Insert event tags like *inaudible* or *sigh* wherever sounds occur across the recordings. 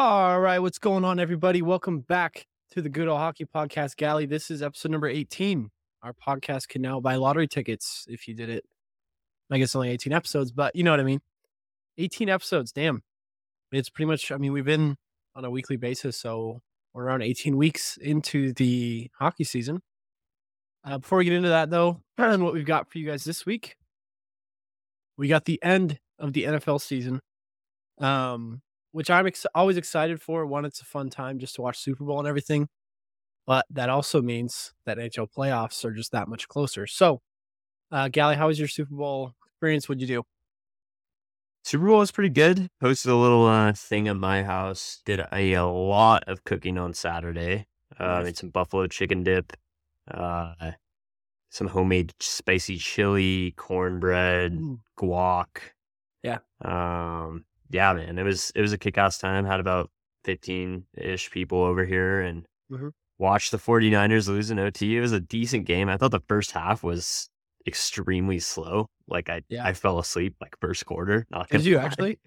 All right, what's going on, everybody? Welcome back to the Good Ol' Hockey Podcast Galli. This is episode number 18. Our podcast can now buy lottery tickets if you did it. I guess only 18 episodes, but you know what I mean. 18 episodes, damn. It's pretty much, I mean, we've been on a weekly basis, so we're around 18 weeks into the hockey season. Uh, before we get into that, though, and *clears throat* what we've got for you guys this week, we got the end of the NFL season. Um, which I'm ex- always excited for. One, it's a fun time just to watch Super Bowl and everything, but that also means that NHL playoffs are just that much closer. So, uh, Galli, how was your Super Bowl experience? What'd you do? Super Bowl was pretty good. Posted a little uh, thing at my house. Did a, a lot of cooking on Saturday. Uh, Made some buffalo chicken dip, uh, some homemade spicy chili, cornbread, guac. Yeah. Um. Yeah, man. It was it was a kick ass time. Had about fifteen ish people over here and Mhm. watched the 49ers lose in OT. It was a decent game. I thought the first half was extremely slow. Like I Yeah. I fell asleep like first quarter. Not Did you lie. actually?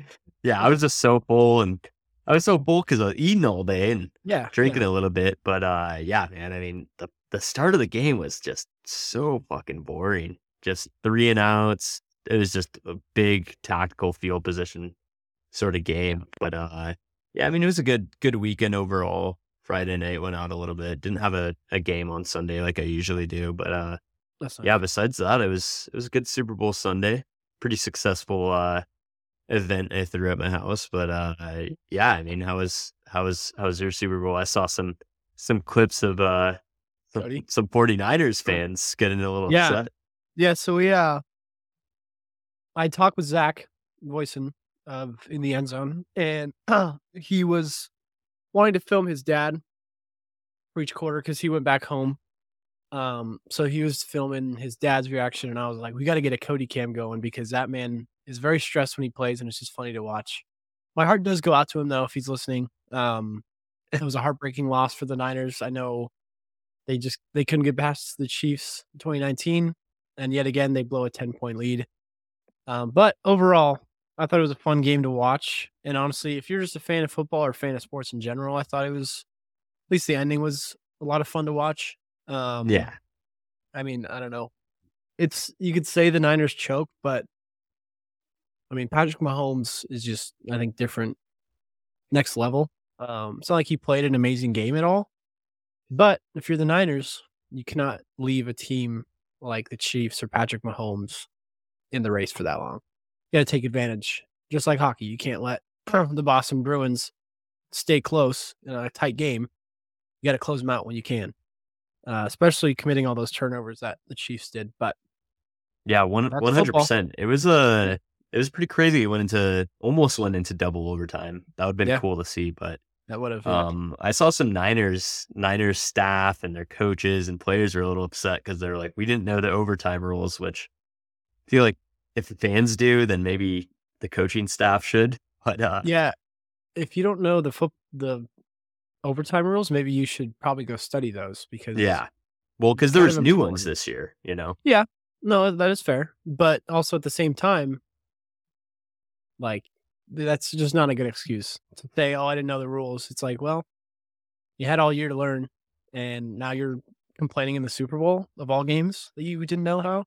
Yeah, I was just so full and I was so full because I was eating all day and Yeah. drinking a little bit. But uh yeah, man, I mean the the start of the game was just so fucking boring. Just three and outs. It was just a big tactical field position sort of game. But uh yeah, I mean it was a good good weekend overall. Friday night went out a little bit. Didn't have a, a game on Sunday like I usually do. But uh yeah, besides that, it was it was a good Super Bowl Sunday. Pretty successful uh event I threw at my house. But uh yeah, I mean, how was how was how was your Super Bowl? I saw some some clips of uh some, some 49ers fans getting a little Yeah. upset. Yeah. So we, uh, I talked with Zach Voisin of in the end zone, and *clears throat* he was wanting to film his dad for each quarter because he went back home. Um, so he was filming his dad's reaction, and I was like, "We got to get a Cody cam going because that man is very stressed when he plays, and it's just funny to watch." My heart does go out to him though if he's listening. Um, *clears throat* it was a heartbreaking loss for the Niners. I know they just they couldn't get past the Chiefs in 2019, and yet again they blow a 10 point lead. Um, but overall, I thought it was a fun game to watch. And honestly, if you're just a fan of football or a fan of sports in general, I thought it was at least the ending was a lot of fun to watch. Um, Yeah. I mean, I don't know. It's you could say the Niners choke, but I mean, Patrick Mahomes is just I think different, next level. Um, it's not like he played an amazing game at all, but if you're the Niners, you cannot leave a team like the Chiefs or Patrick Mahomes in the race for that long. You got to take advantage, just like hockey. You can't let *clears throat* the Boston Bruins stay close in a tight game. You got to close them out when you can, uh, especially committing all those turnovers that the Chiefs did. But Yeah, one one hundred percent. It was a it was pretty crazy. It went into almost went into double overtime. That would have been Yeah. cool to see, but that would have. Um, I saw some Niners Niners staff and their coaches and players were a little upset because they're like, we didn't know the overtime rules, which I feel like if the fans do, then maybe the coaching staff should. *laughs* But uh, yeah, if you don't know the foot the overtime rules, maybe you should probably go study those because yeah, well, because there was new ones this year, you know. Yeah, no, that is fair. But also at the same time, like that's just not a good excuse to say, "Oh, I didn't know the rules." It's like, well, you had all year to learn, and now you're complaining in the Super Bowl of all games that you didn't know how.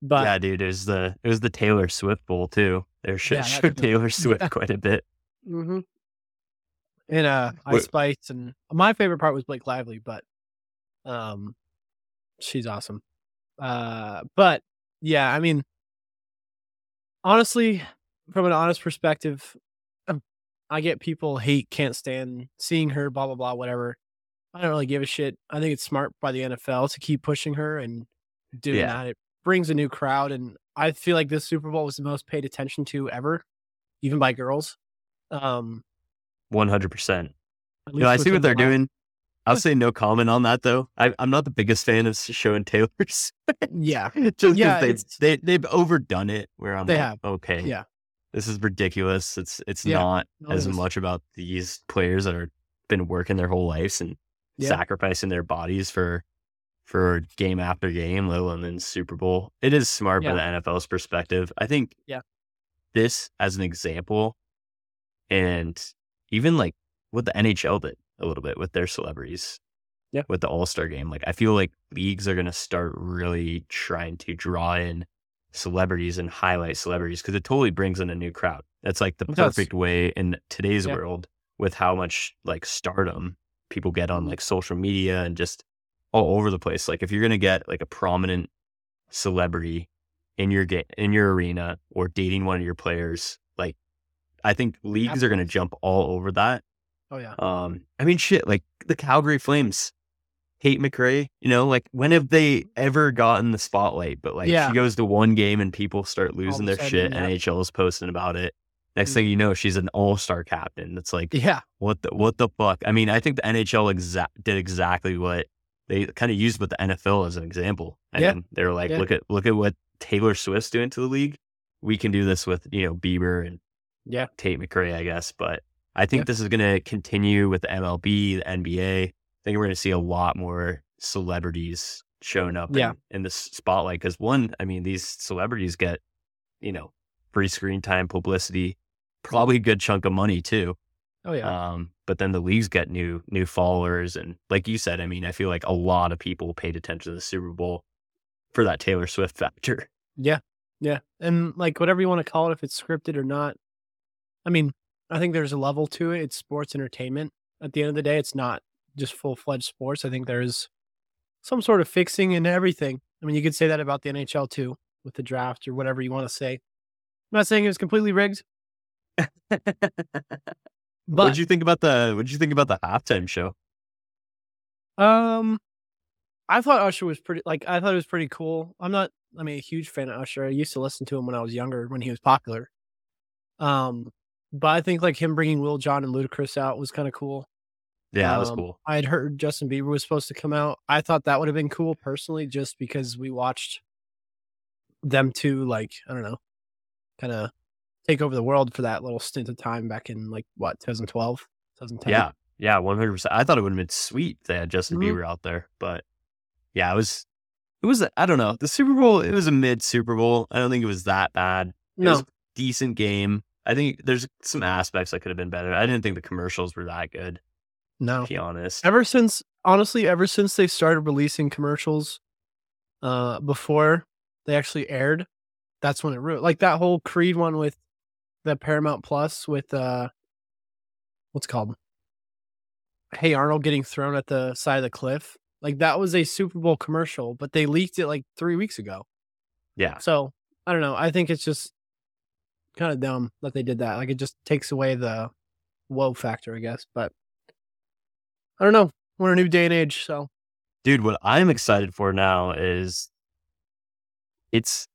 But yeah, dude, it was the it was the Taylor Swift Bowl too. There should Yeah, showed. Taylor *laughs* Swift Yeah. quite a bit. hmm and uh, Ice Wait. Spice, and my favorite part was Blake Lively, but um, she's awesome. Uh, but yeah, I mean, honestly, from an honest perspective, um, I get people hate, can't stand seeing her, blah blah blah, whatever. I don't really give a shit. I think it's smart by the NFL to keep pushing her and doing Yeah. that. It brings a new crowd, and I feel like this Super Bowl was the most paid attention to ever, even by girls. Um, One hundred percent. You know, I see what they're the doing. I'll say no comment on that though. I, I'm not the biggest fan of showing Taylor's. Yeah, *laughs* just Yeah, they've they, they've overdone it. Where I'm They like, have. okay, Yeah. this is ridiculous. It's it's Yeah. not No, as is. much about these players that are been working their whole lives and Yeah. sacrificing their bodies for for game after game, let alone in Super Bowl. It is smart by the NFL's perspective. I think Yeah. this as an example, and even like what the NHL did a little bit with their celebrities. Yeah. With the All Star game. Like I feel like leagues are gonna start really trying to draw in celebrities and highlight celebrities because it totally brings in a new crowd. That's like the perfect way in today's Yeah. world with how much like stardom people get on mm-hmm. like social media and just all over the place. Like if you're gonna get like a prominent celebrity in your game in your arena or dating one of your players, like I think leagues are gonna jump all over that. Oh yeah. Um, I mean, shit, like the Calgary Flames, Tate McRae, you know, like when have they ever gotten the spotlight? But like Yeah. she goes to one game and people start losing their sudden, shit. yeah. NHL is posting about it. Next thing you know, she's an all star captain. It's like, Yeah. what the what the fuck? I mean, I think the NHL exa- did exactly what they kind of used with the NFL as an example. And Yeah. they were like, Yeah. look at look at what Taylor Swift's doing to the league. We can do this with, you know, Bieber and Yeah. Tate McRae, I guess. But I think Yeah. this is going to continue with the MLB, the NBA. I think we're going to see a lot more celebrities showing up Yeah. in, in the spotlight. Because one, I mean, these celebrities get, you know, free screen time, publicity, probably a good chunk of money too. Oh yeah. Um, but then the leagues get new new followers, and like you said, I mean, I feel like a lot of people paid attention to the Super Bowl for that Taylor Swift factor. Yeah. Yeah. And like whatever you want to call it, if it's scripted or not. I mean, I think there's a level to it. It's sports entertainment. At the end of the day, it's not just full fledged sports. I think there's some sort of fixing in everything. I mean, you could say that about the NHL too, with the draft or whatever you want to say. I'm not saying it was completely rigged, *laughs* what but did you think about the What did you think about the halftime show? Um, I thought Usher was pretty. Like, I thought it was pretty cool. I'm not. I mean, a huge fan of Usher. I used to listen to him when I was younger, when he was popular. Um, but I think like him bringing Lil Jon and Ludacris out was kind of cool. Yeah, that was Um, cool. I had heard Justin Bieber was supposed to come out. I thought that would have been cool personally, just because we watched them two, like I don't know, kind of take over the world for that little stint of time back in like what 2012, 2010. Yeah, yeah, one hundred percent. I thought it would have been sweet if they had Justin Mhm. Bieber out there, but yeah, it was. It was. I don't know. The Super Bowl. It was a mid Super Bowl. I don't think it was that bad. It was no, a decent game. I think there's some aspects that could have been better. I didn't think the commercials were that good. no. To be honest, ever since honestly ever since they started releasing commercials uh before they actually aired that's when it ruined like that whole creed one with the paramount plus with uh what's it called? Hey arnold getting thrown at the side of the cliff. Like that was a super bowl commercial but they leaked it like three weeks ago. Yeah, so i don't know. I think it's just kind of dumb that they did that. Like it just takes away the whoa factor i guess but i don't know. We're in a new day and age so. Dude. What I'm excited for now is it's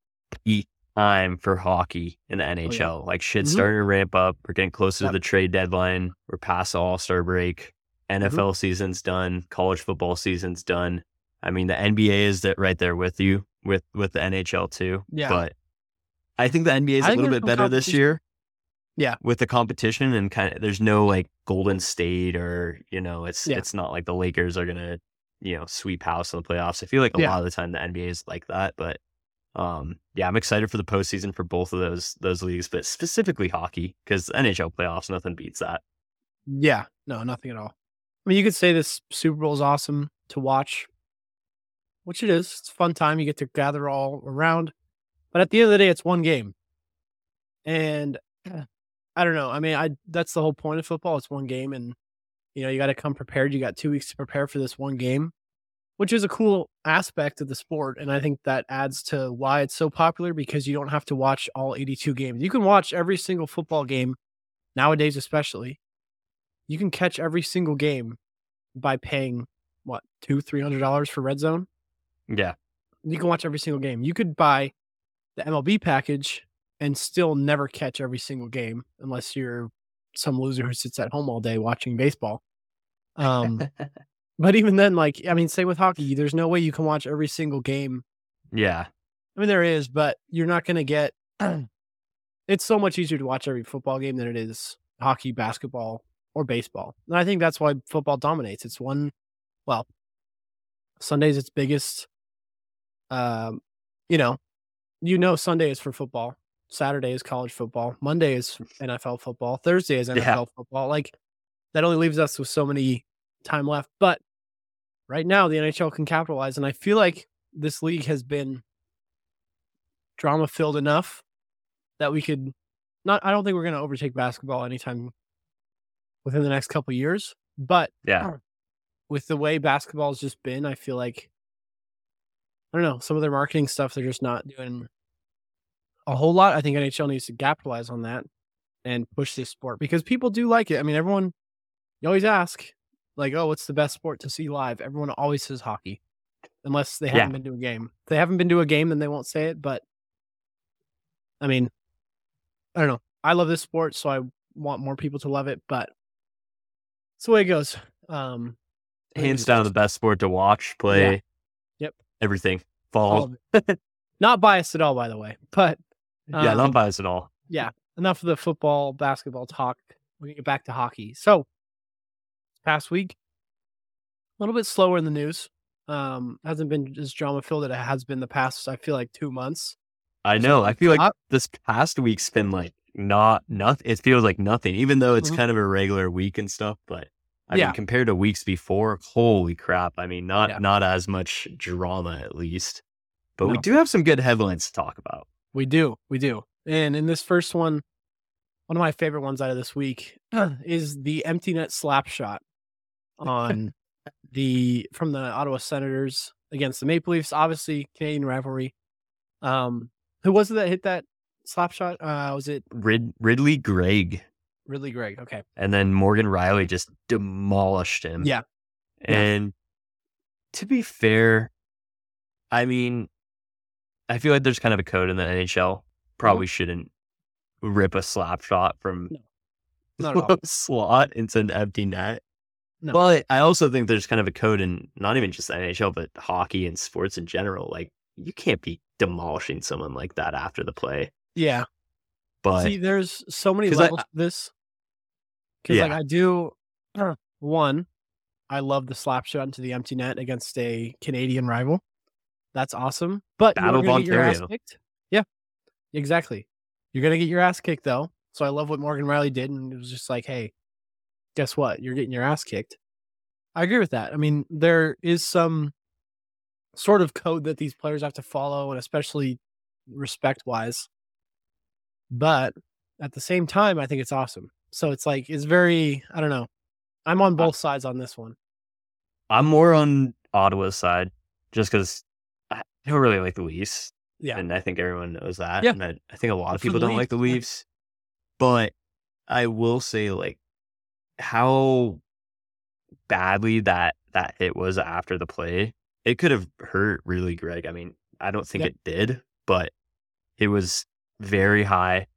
peak time for hockey in the NHL. Like shit's Mhm. starting to ramp up. We're getting closer Yep. to the trade deadline. We're past the All Star break. NFL season's done. College football season's done. I mean, the NBA is that right there with you with with the NHL too. Yeah. but I think the NBA is a little bit better this year. Yeah. with the competition and kind of there's no like Golden State or you know it's Yeah. it's not like the Lakers are gonna you know sweep house in the playoffs. I feel like a Yeah. lot of the time the NBA is like that, but um yeah, I'm excited for the postseason for both of those those leagues, but specifically hockey because NHL playoffs nothing beats that. Yeah, no, nothing at all. I mean, you could say this Super Bowl is awesome to watch, which it is. It's a fun time. You get to gather all around, but at the end of the day, it's one game, and *clears throat* I don't know. I mean, I that's the whole point of football. It's one game, and you know you got to come prepared. You got two weeks to prepare for this one game, which is a cool aspect of the sport, and I think that adds to why it's so popular because you don't have to watch all 82 games. You can watch every single football game nowadays, especially. You can catch every single game by paying what two three hundred dollars for red zone? Yeah, you can watch every single game. You could buy the mlb package and still never catch every single game unless you're some loser who sits at home all day watching baseball. Um *laughs* but even then like i mean say with hockey there's no way you can watch every single game yeah, i mean there is but you're not going to get *clears throat* it's so much easier to watch every football game than it is hockey basketball or baseball. And I think that's why football dominates. It's one, well, Sunday's its biggest. Um, you know, you know, Sunday is for football. Saturday is college football. Monday is *laughs* NFL football. Thursday is NFL Yeah. football. Like that only leaves us with so many time left. But right now, the NHL can capitalize, and I feel like this league has been drama filled enough that we could not. I don't think we're going to overtake basketball anytime within the next couple years, but Yeah. *clears throat* with the way basketball's just been, I feel like I don't know some of their marketing stuff. They're just not doing a whole lot. I think NHL needs to capitalize on that and push this sport because people do like it. I mean, everyone you always ask like, "Oh, what's the best sport to see live?" Everyone always says hockey, unless they Yeah. haven't been to a game. If they haven't been to a game, then they won't say it. But I mean, I don't know. I love this sport, so I want more people to love it. But it's the way it goes. Um, Hands down, the best sport to watch, play. Yep. Everything. Fall. Not biased at all, by the way. *laughs* But yeah, um, not biased at all. Yeah. Enough of the football, basketball talk. We can get back to hockey. So, past week, a little bit slower in the news. Um, hasn't been as drama filled as it has been the past. I feel like two months. I know. I feel like up. this past week's been like not nothing. It feels like nothing, even though it's Mhm. kind of a regular week and stuff. But I Yeah. mean, compared to weeks before, holy crap! I mean, not Yeah. not as much drama at least. But we do have some good headlines to talk about. We do, we do. And in this first one, one of my favorite ones out of this week *clears throat* is the empty net slap shot on *laughs* the from the Ottawa Senators against the Maple Leafs. Obviously, Canadian rivalry. Um, who was it that hit that slap shot? Uh, was it Rid- Ridly Greig Ridly Greig? Okay, and then Morgan Rielly just demolished him. Yeah. Yeah. And to be fair, I mean, I feel like there's kind of a code in the NHL. Probably shouldn't rip a slap shot from No. not at all. *laughs* slot into an empty net. No. But I also think there's kind of a code in not even just the NHL, but hockey and sports in general. Like you can't be demolishing someone like that after the play. Yeah. But See, there's so many 'Cause I- levels to this. Because like I do, *clears throat* one, I love the slap shot into the empty net against a Canadian rival. That's awesome. But Battle you're gonna get your ass kicked. Yeah, exactly. You're gonna get your ass kicked though. So I love what Morgan Rielly did, and it was just like, hey, guess what? You're getting your ass kicked. I agree with that. I mean, there is some sort of code that these players have to follow, and especially respect wise. But at the same time, I think it's awesome. So it's like it's very I don't know. I'm on both sides on this one. I'm more on Ottawa's side just because I don't really like the Leafs. Yeah. And I think everyone knows that. Yeah. And I, I think a lot of people don't like the Leafs. But I will say, like, how badly that that hit was after the play, it could have hurt Ridly Greig. I mean, I don't think Yep. it did, but it was very high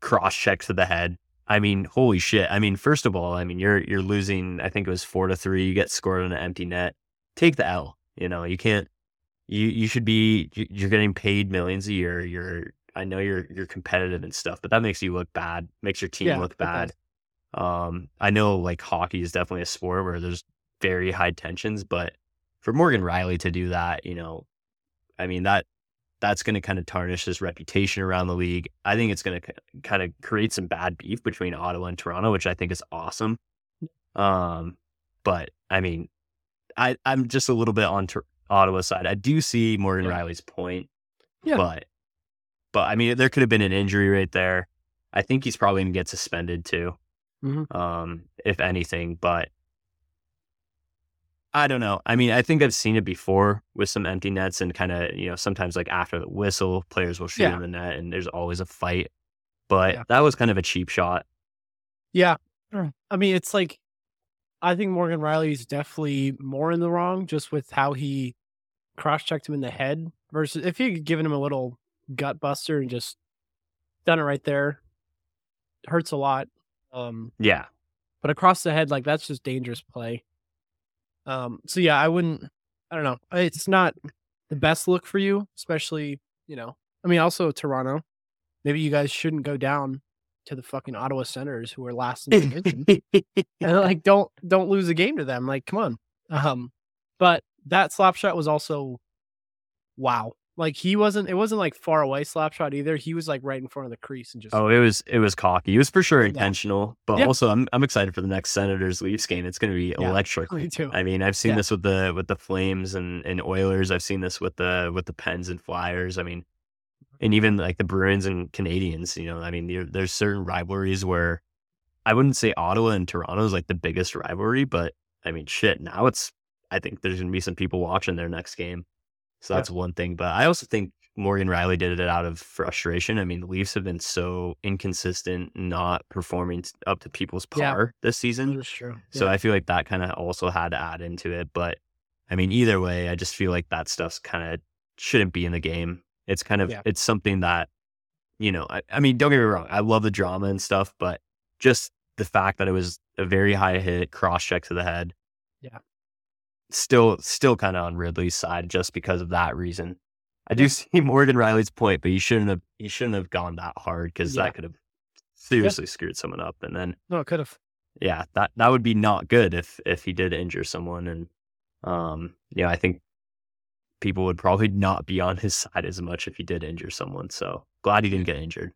cross check to the head. I mean, holy shit. I mean, first of all, I mean, you're you're losing, I think it was four to three. You get scored on an empty net. Take the L. You know, you can't you you should be you- you're getting paid millions a year. You're I know you're you're competitive and stuff, but that makes you look bad, makes your team Yeah, look bad. Um, I know like hockey is definitely a sport where there's very high tensions, but for Morgan Rielly to do that, you know, I mean that that's going to kind of tarnish his reputation around the league. I think it's going to kind of create some bad beef between Ottawa and Toronto, which I think is awesome. Um, but I mean, I I'm just a little bit on Tor- Ottawa's side. I do see Morgan Yeah. Rielly's point, Yeah. but but I mean, there could have been an injury right there. I think he's probably going to get suspended too, Mhm. um, if anything. But I don't know. I mean, I think I've seen it before with some empty nets and kind of, you know, sometimes like after the whistle, players will shoot Yeah. in the net and there's always a fight. But Yeah. that was kind of a cheap shot. Yeah. I mean, it's like I think Morgan Rielly is definitely more in the wrong just with how he cross checked him in the head versus if he had given him a little gut buster and just done it right there. Hurts a lot. Um, Yeah. but across the head, like that's just dangerous play. Um, so yeah, I wouldn't I don't know. It's not the best look for you, especially, you know. I mean also Toronto. Maybe you guys shouldn't go down to the fucking Ottawa Senators who are last in the division. *laughs* and like don't don't lose a game to them. Like, come on. Um, but that slap shot was also wow. Like he wasn't. It wasn't like far away slap shot either. He was like right in front of the crease and just. Oh, it was it was cocky. It was for sure intentional, but Yeah. also I'm I'm excited for the next Senators Leafs game. It's going to be Yeah. electric. *laughs* Me too. I mean, I've seen Yeah. this with the with the Flames and, and Oilers. I've seen this with the with the Pens and Flyers. I mean, and even like the Bruins and Canadiens. You know, I mean, there, there's certain rivalries where I wouldn't say Ottawa and Toronto is like the biggest rivalry, but I mean, shit. Now it's I think there's going to be some people watching their next game, so Yeah. that's one thing. But I also think Morgan Rielly did it out of frustration. I mean, the Leafs have been so inconsistent, not performing up to people's Yeah. par this season. That's true. So I feel like that kind of also had to add into it. But I mean, either way, I just feel like that stuff's kind of shouldn't be in the game. It's kind of Yeah. it's something that you know. I, I mean, don't get me wrong. I love the drama and stuff, but just the fact that it was a very high hit cross check to the head. Yeah. Still, still kind of on Ridly's side just because of that reason. I do see *laughs* Morgan Rielly's point, but he shouldn't have. He shouldn't have gone that hard because Yeah. that could have seriously screwed someone up. And then no, it could have. yeah, that that would be not good if if he did injure someone, and um, yeah, I think people would probably not be on his side as much if he did injure someone. So glad he didn't get injured.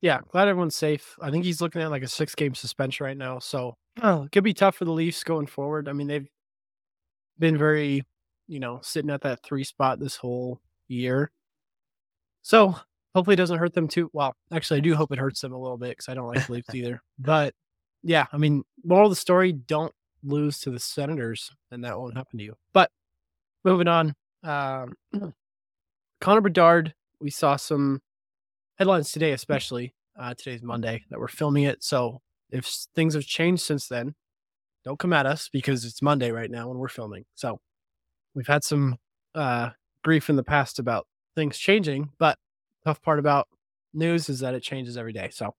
Yeah, glad everyone's safe. I think he's looking at like a six game suspension right now. So uh, it *clears throat* could be tough for the Leafs going forward. I mean, they've been very, you know, sitting at that three spot this whole year. So hopefully it doesn't hurt them too. Well, actually, I do hope it hurts them a little bit because I don't like the Leafs either. But yeah, I mean, moral of the story don't lose to the Senators and that won't happen to you. But moving on, um, *clears throat* Connor Bedard, we saw some headlines today, especially uh, today's Monday that we're filming it. So if things have changed since then, don't come at us because it's Monday right now and we're filming. So we've had some uh, grief in the past about things changing, but tough part about news is that it changes every day. So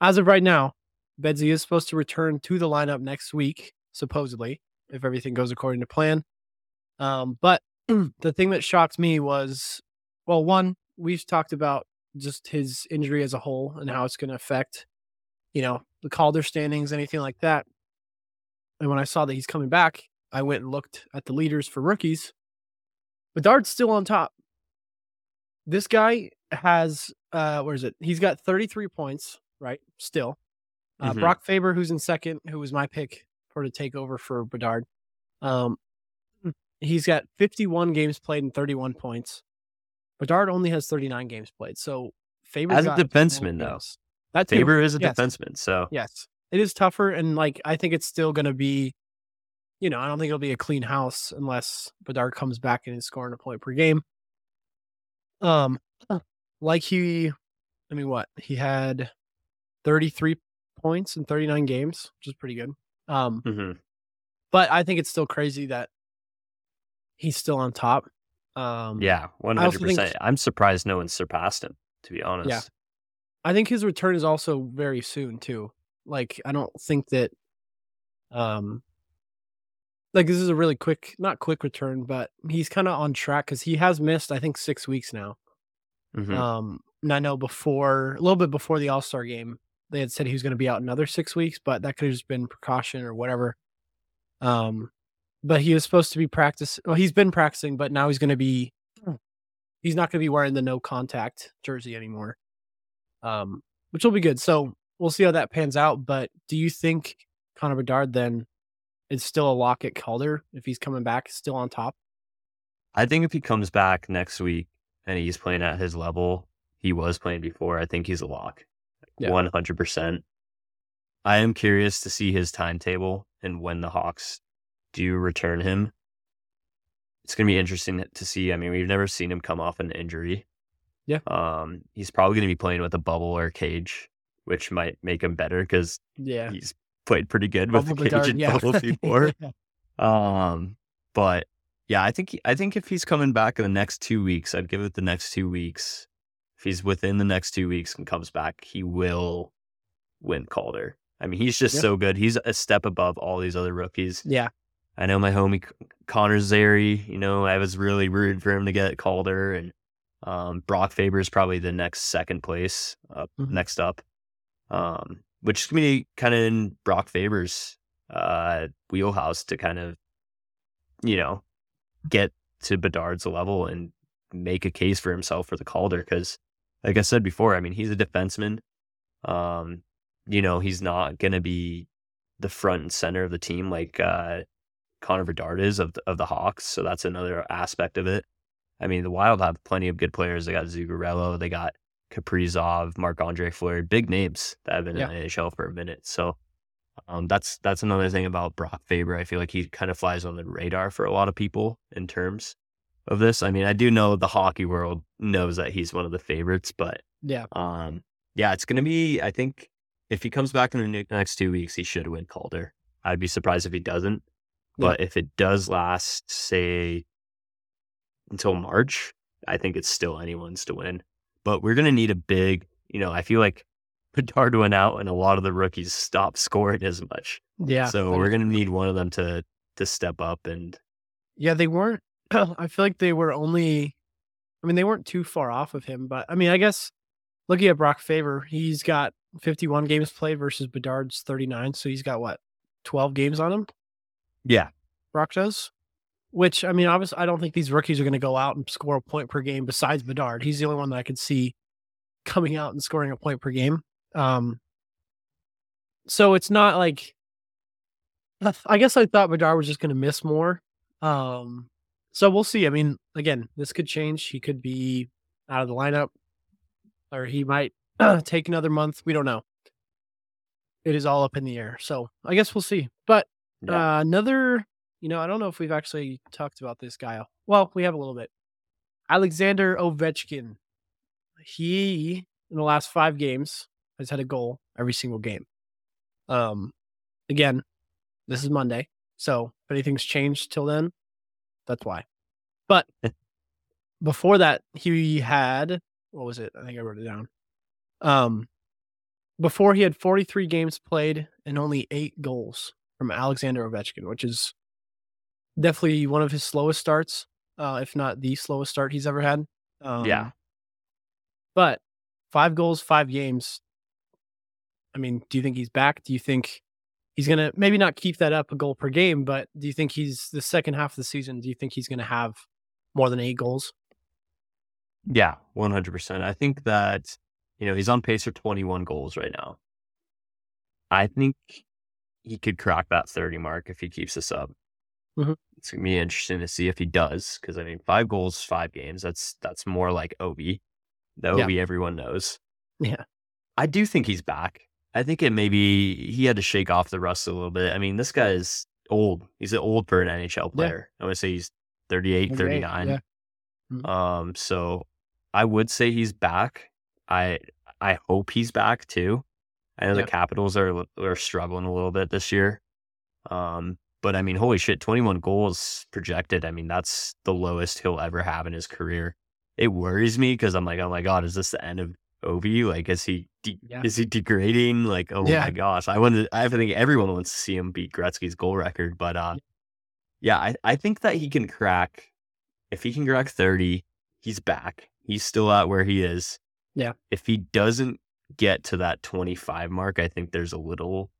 as of right now, Bedsy is supposed to return to the lineup next week, supposedly, if everything goes according to plan. Um, but *clears throat* the thing that shocked me was, well, one, we've talked about just his injury as a whole and how it's going to affect, you know, the Calder standings, anything like that. And when I saw that he's coming back, I went and looked at the leaders for rookies. Bedard's still on top. This guy has, uh, where is it? He's got 33 points, right? Still. Uh, Mhm. Brock Faber, who's in second, who was my pick for to take over for Bedard. Um, he's got 51 games played and 31 points. Bedard only has 39 games played. So Faber As a defenseman, though. That too. Faber is a Yes. defenseman, so Yes. It is tougher and like I think it's still gonna be, you know, I don't think it'll be a clean house unless Bedard comes back and is scoring a point per game. Um *clears throat* like he I mean what? He had 33 points in 39 games, which is pretty good. Um mhm. but I think it's still crazy that he's still on top. Um yeah, one I also hundred think- percent. I'm surprised no one surpassed him. To be honest, Yeah. I think his return is also very soon too. Like I don't think that um like this is a really quick not quick return, but he's kind of on track cuz he has missed I think 6 weeks now. Mhm. Um and I know before a little bit before the All-Star game, they had said he was going to be out another 6 weeks, but that could have just been precaution or whatever. Um but he was supposed to be practice well he's been practicing, but now he's going to be he's not going to be wearing the no contact jersey anymore um, which will be good. So we'll see how that pans out. But do you think Connor Bedard then is still a lock at Calder if he's coming back, still on top? I think if he comes back next week and he's playing at his level he was playing before, I think he's a lock. One hundred percent. I am curious to see his timetable and when the Hawks do return him. It's going to be interesting to see. I mean, we've never seen him come off an injury. Yeah. Um, he's probably going to be playing with a bubble or cage, which might make him better because Yeah. he's played pretty good with the Bedard, and yeah. before. *laughs* Um, but yeah, I think I think if he's coming back in the next two weeks, I'd give it the next two weeks. If he's within the next two weeks and comes back, he will win Calder. I mean, he's just Yeah. so good. He's a step above all these other rookies. yeah. I know my homie Connor Zary. You know, I was really rooting for him to get Calder, and um, Brock Faber is probably the next second place up Mhm. next up, um, which is gonna be kind of in Brock Faber's uh, wheelhouse to kind of, you know, get to Bedard's level and make a case for himself for the Calder because, like I said before, I mean he's a defenseman. Um, you know he's not gonna be the front and center of the team like uh, Connor Bedard is of the, of the Hawks. So that's another aspect of it. I mean, the Wild have plenty of good players. They got Zuccarello, they got Kaprizov, Marc Andre Fleury, big names that have been yeah. in the NHL for a minute. So um, that's that's another thing about Brock Faber. I feel like he kind of flies on the radar for a lot of people in terms of this. I mean, I do know the hockey world knows that he's one of the favorites, but yeah, um, yeah, it's gonna be. I think if he comes back in the next two weeks, he should win Calder. I'd be surprised if he doesn't. But yeah. if it does last, say, until March, I think it's still anyone's to win. But we're gonna need a big. You know, I feel like Bedard went out and a lot of the rookies stopped scoring as much. Yeah. So we're gonna need one of them to to step up and Yeah, they weren't *clears throat* I feel like they were only I mean, they weren't too far off of him, but I mean, I guess looking at Brock Faber, he's got 51 games played versus Bedard's 39. So he's got what, 12 games on him? Yeah. Brock does. Which, I mean, obviously, I don't think these rookies are going to go out and score a point per game besides Bedard. He's the only one that I could see coming out and scoring a point per game. Um, so it's not like I guess I thought Bedard was just going to miss more. Um, so we'll see. I mean, again, this could change. He could be out of the lineup, or he might *clears throat* take another month. We don't know. It is all up in the air. So I guess we'll see. But yeah. uh, another, you know, I don't know if we've actually talked about this guy. Well, we have a little bit. Alexander Ovechkin. He in the last five games has had a goal every single game. Um, again, this is Monday, so if anything's changed till then, that's why. But before that, he had what was it? I think I wrote it down. Um, before he had 43 games played and only eight goals from Alexander Ovechkin, which is definitely one of his slowest starts, uh, if not the slowest start he's ever had. Um, yeah. But five goals, five games. I mean, do you think he's back? Do you think he's going to maybe not keep that up a goal per game, but do you think he's the second half of the season? Do you think he's going to have more than eight goals? Yeah, 100%. I think that, you know, he's on pace for 21 goals right now. I think he could crack that 30 mark if he keeps this up. Mm-hmm. It's gonna be interesting to see if he does, because I mean, five goals, five games. That's that's more like Ovi. the Ovi yeah. everyone knows. Yeah, I do think he's back. I think it maybe he had to shake off the rust a little bit. I mean, this guy is old. He's an old for an NHL player. Yeah. I would say he's 38, 39. Yeah. Mm-hmm. Um, so I would say he's back. I I hope he's back too. I know the Capitals are are struggling a little bit this year. Um, but I mean, holy shit, 21 goals projected. I mean, that's the lowest he'll ever have in his career. It worries me because I'm like, oh my god, is this the end of Ovi? Like, is he de- yeah. is he degrading? Like, oh yeah. my gosh, I want to. I think everyone wants to see him beat Gretzky's goal record. But uh, yeah, I I think that he can crack. If he can crack 30, he's back. He's still out where he is. Yeah. If he doesn't get to that 25 mark, I think there's a little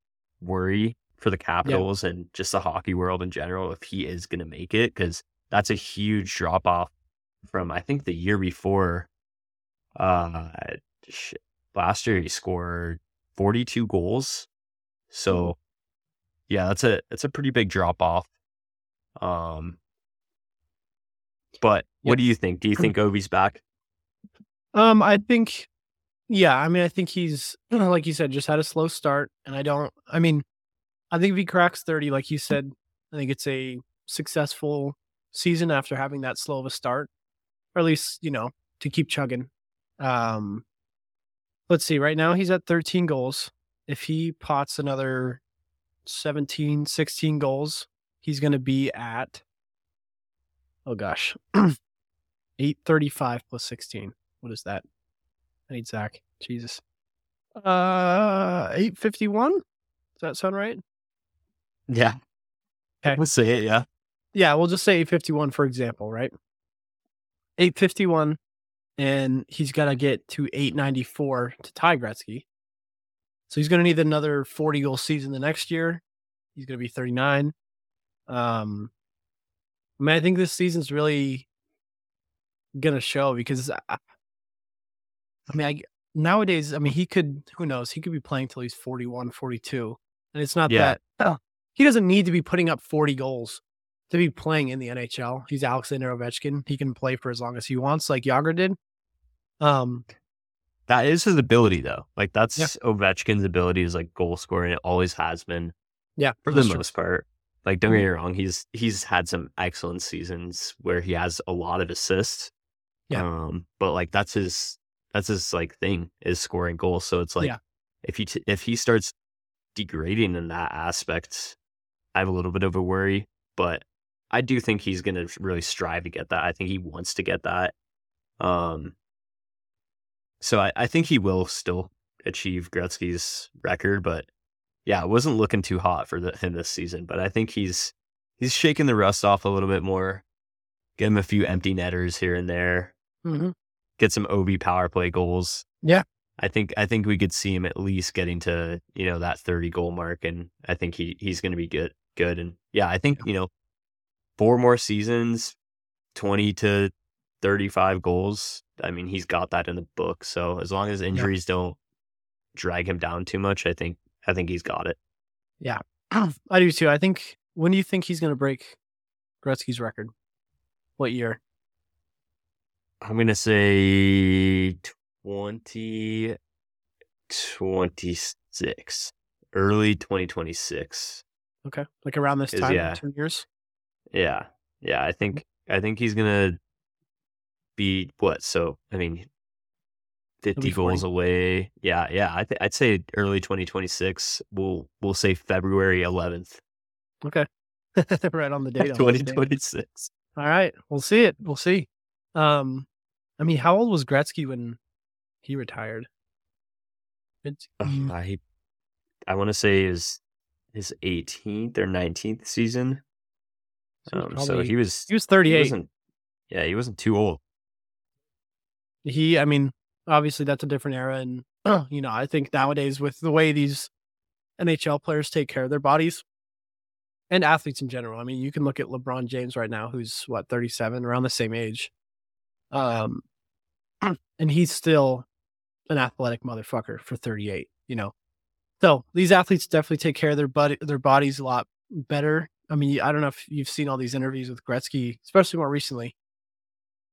worry for the Capitals yeah. and just the hockey world in general if he is going to make it because that's a huge drop off from I think the year before. Uh, shit, last year he scored 42 goals. So yeah, that's a that's a pretty big drop off. Um but what do you think? Do you think Ovi's back? Um I think yeah, I mean I think he's *clears throat* like you said just had a slow start and I don't I mean I think if he cracks 30 like you said, I think it's a successful season after having that slow of a start or at least, you know, to keep chugging. Um let's see, right now he's at 13 goals. If he pots another 17, 16 goals, he's going to be at, oh gosh, *clears throat* 835 plus 16. What is that? I need Zach. Jesus. Uh, 851? Does that sound right? Yeah. Okay. Let's say it. Yeah. Yeah. We'll just say 851 for example, right? 851 and he's got to get to 894 to tie Gretzky. So he's going to need another 40 goal season the next year. He's going to be 39. Um, I mean, I think this season's really gonna show because I, I mean, I nowadays, I mean, he could, who knows, he could be playing till he's 41, 42. And it's not Yeah. that oh, he doesn't need to be putting up 40 goals to be playing in the NHL. He's Alexander Ovechkin. He can play for as long as he wants, like Jagr did. Um, That is his ability, though. Like that's Ovechkin's ability is like goal scoring. It always has been yeah, for the true. most part. Like, don't get me wrong, he's he's had some excellent seasons where he has a lot of assists. Yeah. Um, but like that's his that's his like thing is scoring goals. So it's like Yeah. if he t- if he starts degrading in that aspect, I have a little bit of a worry. But I do think he's gonna really strive to get that. I think he wants to get that. Um. So I, I think he will still achieve Gretzky's record, but yeah, it wasn't looking too hot for the, him this season, but I think he's he's shaking the rust off a little bit more. Get him a few empty netters here and there. Mhm. Get some Ovi power play goals. Yeah. I think I think we could see him at least getting to you know that thirty goal mark, and I think he he's going to be good. Good, and yeah, I think you know four more seasons, twenty to thirty five goals. I mean, he's got that in the book. So as long as injuries don't drag him down too much, I think I think he's got it. Yeah. *clears throat* I do too. I think, when do you think he's going to break Gretzky's record? What year? I'm gonna say 20, 26, early 2026. Okay. Like around this time, yeah. two years? Yeah, yeah. I think I think he's gonna be what? So I mean, 50 goals away. Yeah, yeah. I th- I'd say early 2026. We'll we'll say February 11th, Okay. *laughs* right on the *laughs* date. this day. 2026. All right, we'll see it. We'll see. Um, I mean, how old was Gretzky when he retired? It's, I I want to say his his 18th or 19th season. So Um, so he was he was he 38. wasn't yeah he wasn't too old. He, I mean, obviously that's a different era, and *clears throat* you know, I think nowadays with the way these NHL players take care of their bodies and athletes in general. I mean, you can look at LeBron James right now, who's what 37, around the same age, um, *clears throat* and he's still an athletic motherfucker for 38. You know, so these athletes definitely take care of their body, their bodies a lot better. I mean, I don't know if you've seen all these interviews with Gretzky, especially more recently.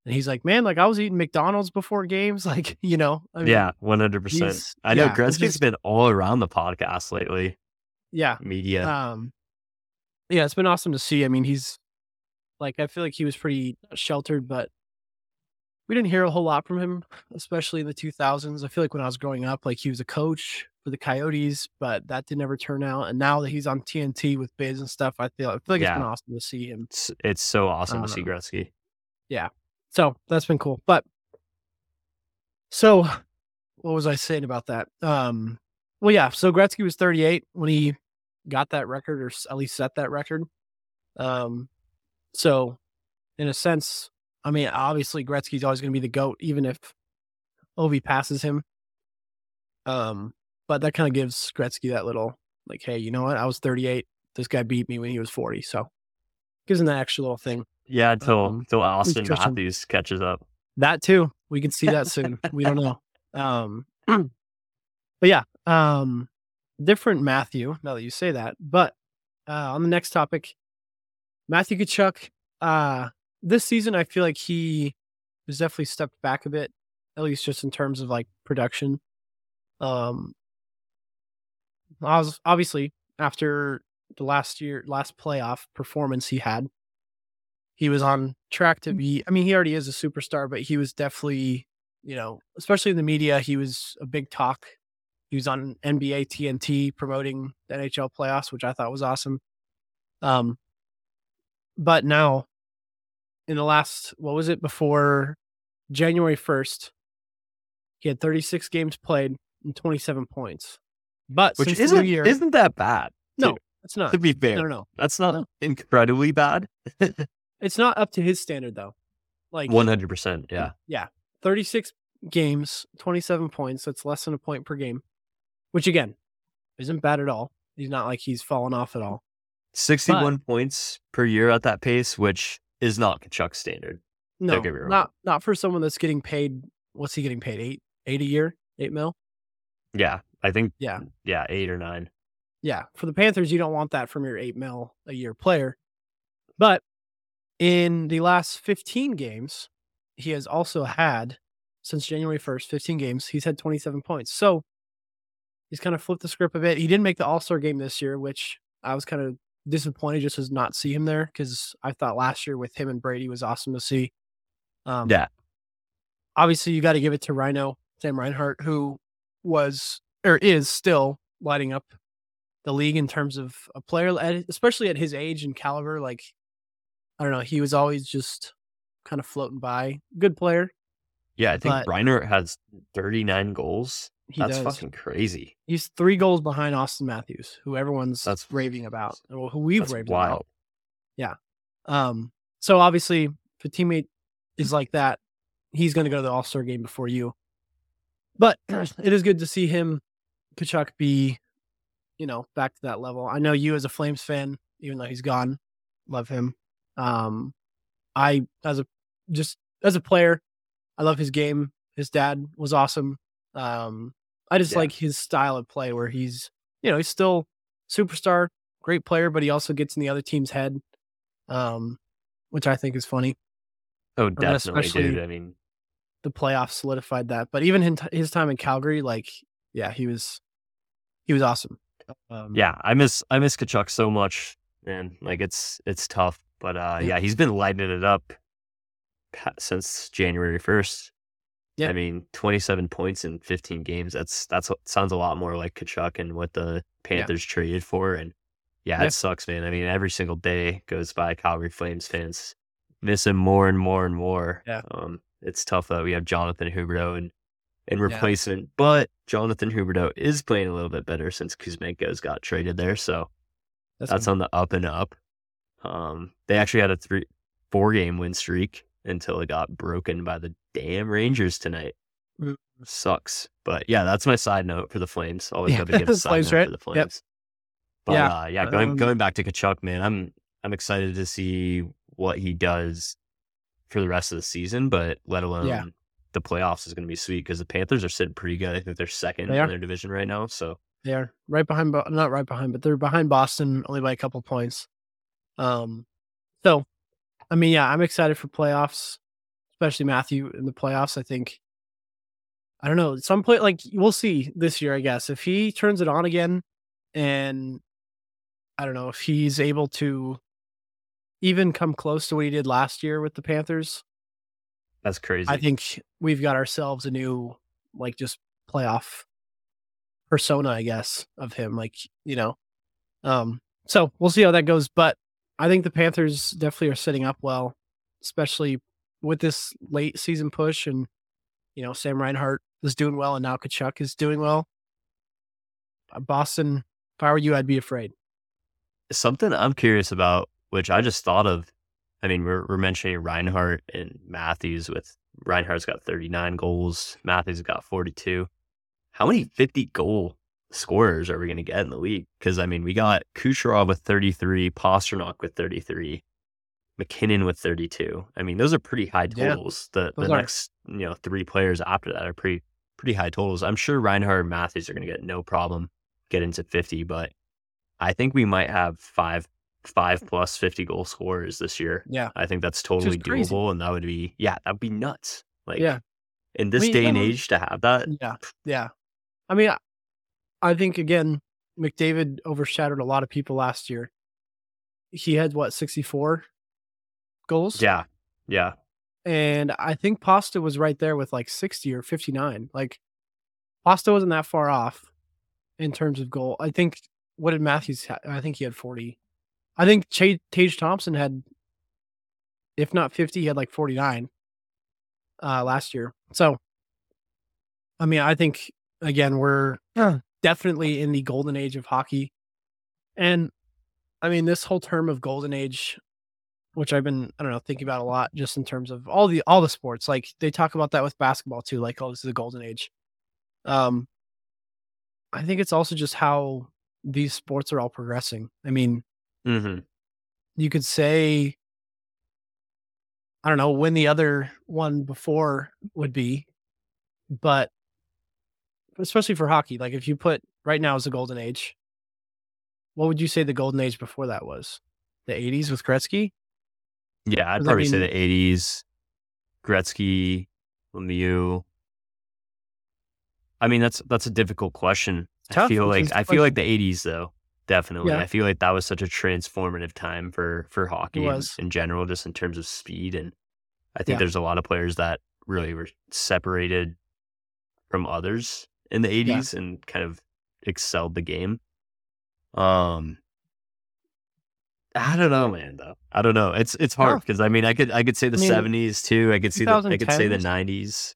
And he's like, man, like I was eating McDonald's before games, *laughs* like you know, I mean, yeah, 100. percent I know yeah, Gretzky's just- been all around the podcast lately. yeah, Media. um, yeah, it's been awesome to see. I mean, he's like, I feel like he was pretty sheltered, but we didn't hear a whole lot from him, especially in the 2000s. I feel like when I was growing up, like he was a coach for the Coyotes, but that didn't ever turn out. And now that he's on TNT with Biz and stuff, I feel I feel like it's been awesome to see him. it's, it's so awesome to see uh, Yeah. So that's been cool. But so what was I saying about that? Um well yeah, so Gretzky was 38 when he got that record or at least set that record. Um so in a sense, I mean obviously Gretzky's always going to be the goat even if Ovi passes him. Um but that kind of gives Gretzky that little like hey, you know what? I was 38. This guy beat me when he was 40. So gives him that extra little thing. Yeah, until um, until Auston Matthews catches up. That too. We can see that soon. *laughs* we don't know. Um *clears throat* but yeah, um different Matthew, now that you say that. But uh on the next topic, Matthew Tkachuk, uh this season I feel like he has definitely stepped back a bit, at least just in terms of like production. Um was obviously after the last year last playoff performance he had, he was on track to be I mean, he already is a superstar, but he was definitely, you know, especially in the media, he was a big talk. He was on NBA TNT promoting the NHL playoffs, which I thought was awesome. Um but now in the last what was it before January 1st, he had 36 games played and 27 points. But Which since isn't year, isn't that bad. no, it's not. to be fair, No, no, no. that's not No. incredibly bad. *laughs* It's not up to his standard though. Like One hundred percent. Yeah. Yeah. 36 games, 27 points. That's less than a point per game, which again isn't bad at all. He's not like he's fallen off at all. Sixty-one points per year at that pace, which is not Tkachuk's standard. No, Don't get me wrong. not not for someone that's getting paid. What's he getting paid? Eight eight a year, eight mil. Yeah, I think Yeah, yeah, eight or nine. yeah. For the Panthers, you don't want that from your eight mil a year player. But in the last fifteen games, he has also had since January first, fifteen games. He's had twenty seven points. So he's kind of flipped the script a bit. He didn't make the All Star game this year, which I was kind of disappointed just to not see him there because I thought last year with him and Brady was awesome to see. Um, Yeah, obviously you got to give it to Rhino Sam Reinhart, who was or is still lighting up the league in terms of a player, especially at his age and caliber. Like I don't know, he was always just kind of floating by. Good player, yeah. I think but Reinhart has thirty nine goals. he That's does. fucking crazy. He's three goals behind Auston Matthews, who everyone's That's raving about, or who we've raved wild. about. Yeah. Um. So obviously, if a teammate is like that, he's going to go to the All Star game before you. But *clears throat* it is good to see him, Tkachuk, be, you know, back to that level. I know you as a Flames fan, even though he's gone, love him. Um, I as a just as a player, I love his game. His dad was awesome. Um, I just Yeah. like his style of play where he's, you know, he's still superstar, great player, but he also gets in the other team's head, um, which I think is funny. Oh, definitely, especially- dude. I mean, The playoffs solidified that, but even in his time in Calgary, like, yeah, he was, he was awesome. Um, yeah, I miss I miss Tkachuk so much, man. Like it's it's tough, but uh, Yeah. yeah, he's been lighting it up since January first. Yeah. I mean, twenty seven points in fifteen games. That's that's what sounds a lot more like Tkachuk and what the Panthers traded for. And yeah, Yeah. it sucks, man. I mean, every single day goes by, Calgary Flames fans miss him more and more and more. Yeah. Um, it's tough that we have Jonathan Huberdeau and in Yeah. replacement, but Jonathan Huberdeau is playing a little bit better since Kuzmenko's got traded there, so that's good. on the up and up. Um, they actually had a three, four game win streak until it got broken by the damn Rangers tonight. Mm. Sucks, but yeah, that's my side note for the Flames. *laughs* Always Yeah, got to give a *laughs* side Flames, note right? for the Yep. Flames. But Yeah, uh, yeah, going um, going back to Tkachuk, man, I'm I'm excited to see what he does for the rest of the season, but let alone the playoffs is going to be sweet because the Panthers are sitting pretty good. I think they're second They in their division right now. So They are right behind, not right behind, but they're behind Boston only by a couple points. Um, so, I mean, yeah, I'm excited for playoffs, especially Matthew in the playoffs. I think, I don't know, some play like we'll see this year, I guess, if he turns it on again, and I don't know if he's able to even come close to what he did last year with the Panthers. That's crazy. I think we've got ourselves a new, like, just playoff persona, I guess, of him. Like, you know, um, so we'll see how that goes. But I think the Panthers definitely are setting up well, especially with this late season push. And, you know, Sam Reinhart is doing well, and now Tkachuk is doing well. Uh, Boston, if I were you, I'd be afraid. Something I'm curious about, which I just thought of. I mean, we're we're mentioning Reinhart and Matthews. With Reinhart's got 39 goals, Matthews got 42. How many 50 goal scorers are we going to get in the league? Because I mean, we got Kucherov with 33, Pastrnak with 33, MacKinnon with 32. I mean, those are pretty high Yeah, totals. the the are. next you know three players after that are pretty pretty high totals. I'm sure Reinhardt and Matthews are going to get no problem get into 50, but I think we might have five five plus 50 goal scorers this year. Yeah. I think that's totally crazy. doable, and that would be yeah, that would be nuts. Like Yeah. in this mean, day and um, age to have that. Yeah. Yeah. I mean, I, I think, again, McDavid overshadowed a lot of people last year. He had what, 64 goals? Yeah, yeah, And I think Pasta was right there with like 60 or 59. Like, Pasta wasn't that far off in terms of goal. I think, what did Matthews ha- I think he had 40. I think Ch- Tage Thompson had, if not 50, he had like 49 uh, last year. So, I mean, I think, again, we're definitely in the golden age of hockey. And I mean, this whole term of golden age which I've been I don't know thinking about a lot just in terms of all the all the sports. Like they talk about that with basketball too. Like oh, this is the golden age. Um, I think it's also just how these sports are all progressing. I mean, hmm you could say I don't know when the other one before would be, but especially for hockey, like if you put right now is the golden age. What would you say the golden age before that was? The 80s with Gretzky? Yeah, I'd probably say the 80s, Gretzky, Lemieux. I mean, that's that's a difficult question. I feel like I feel like the 80s though, definitely. Yeah. I feel like that was such a transformative time for for hockey in, in general, just in terms of speed. And I think Yeah. there's a lot of players that really were separated from others in the 80s and kind of excelled the game. Um, I don't know, man. Though I don't know. It's it's hard because I mean, I could I could say the I mean, seventies too. I could see the I could say the nineties.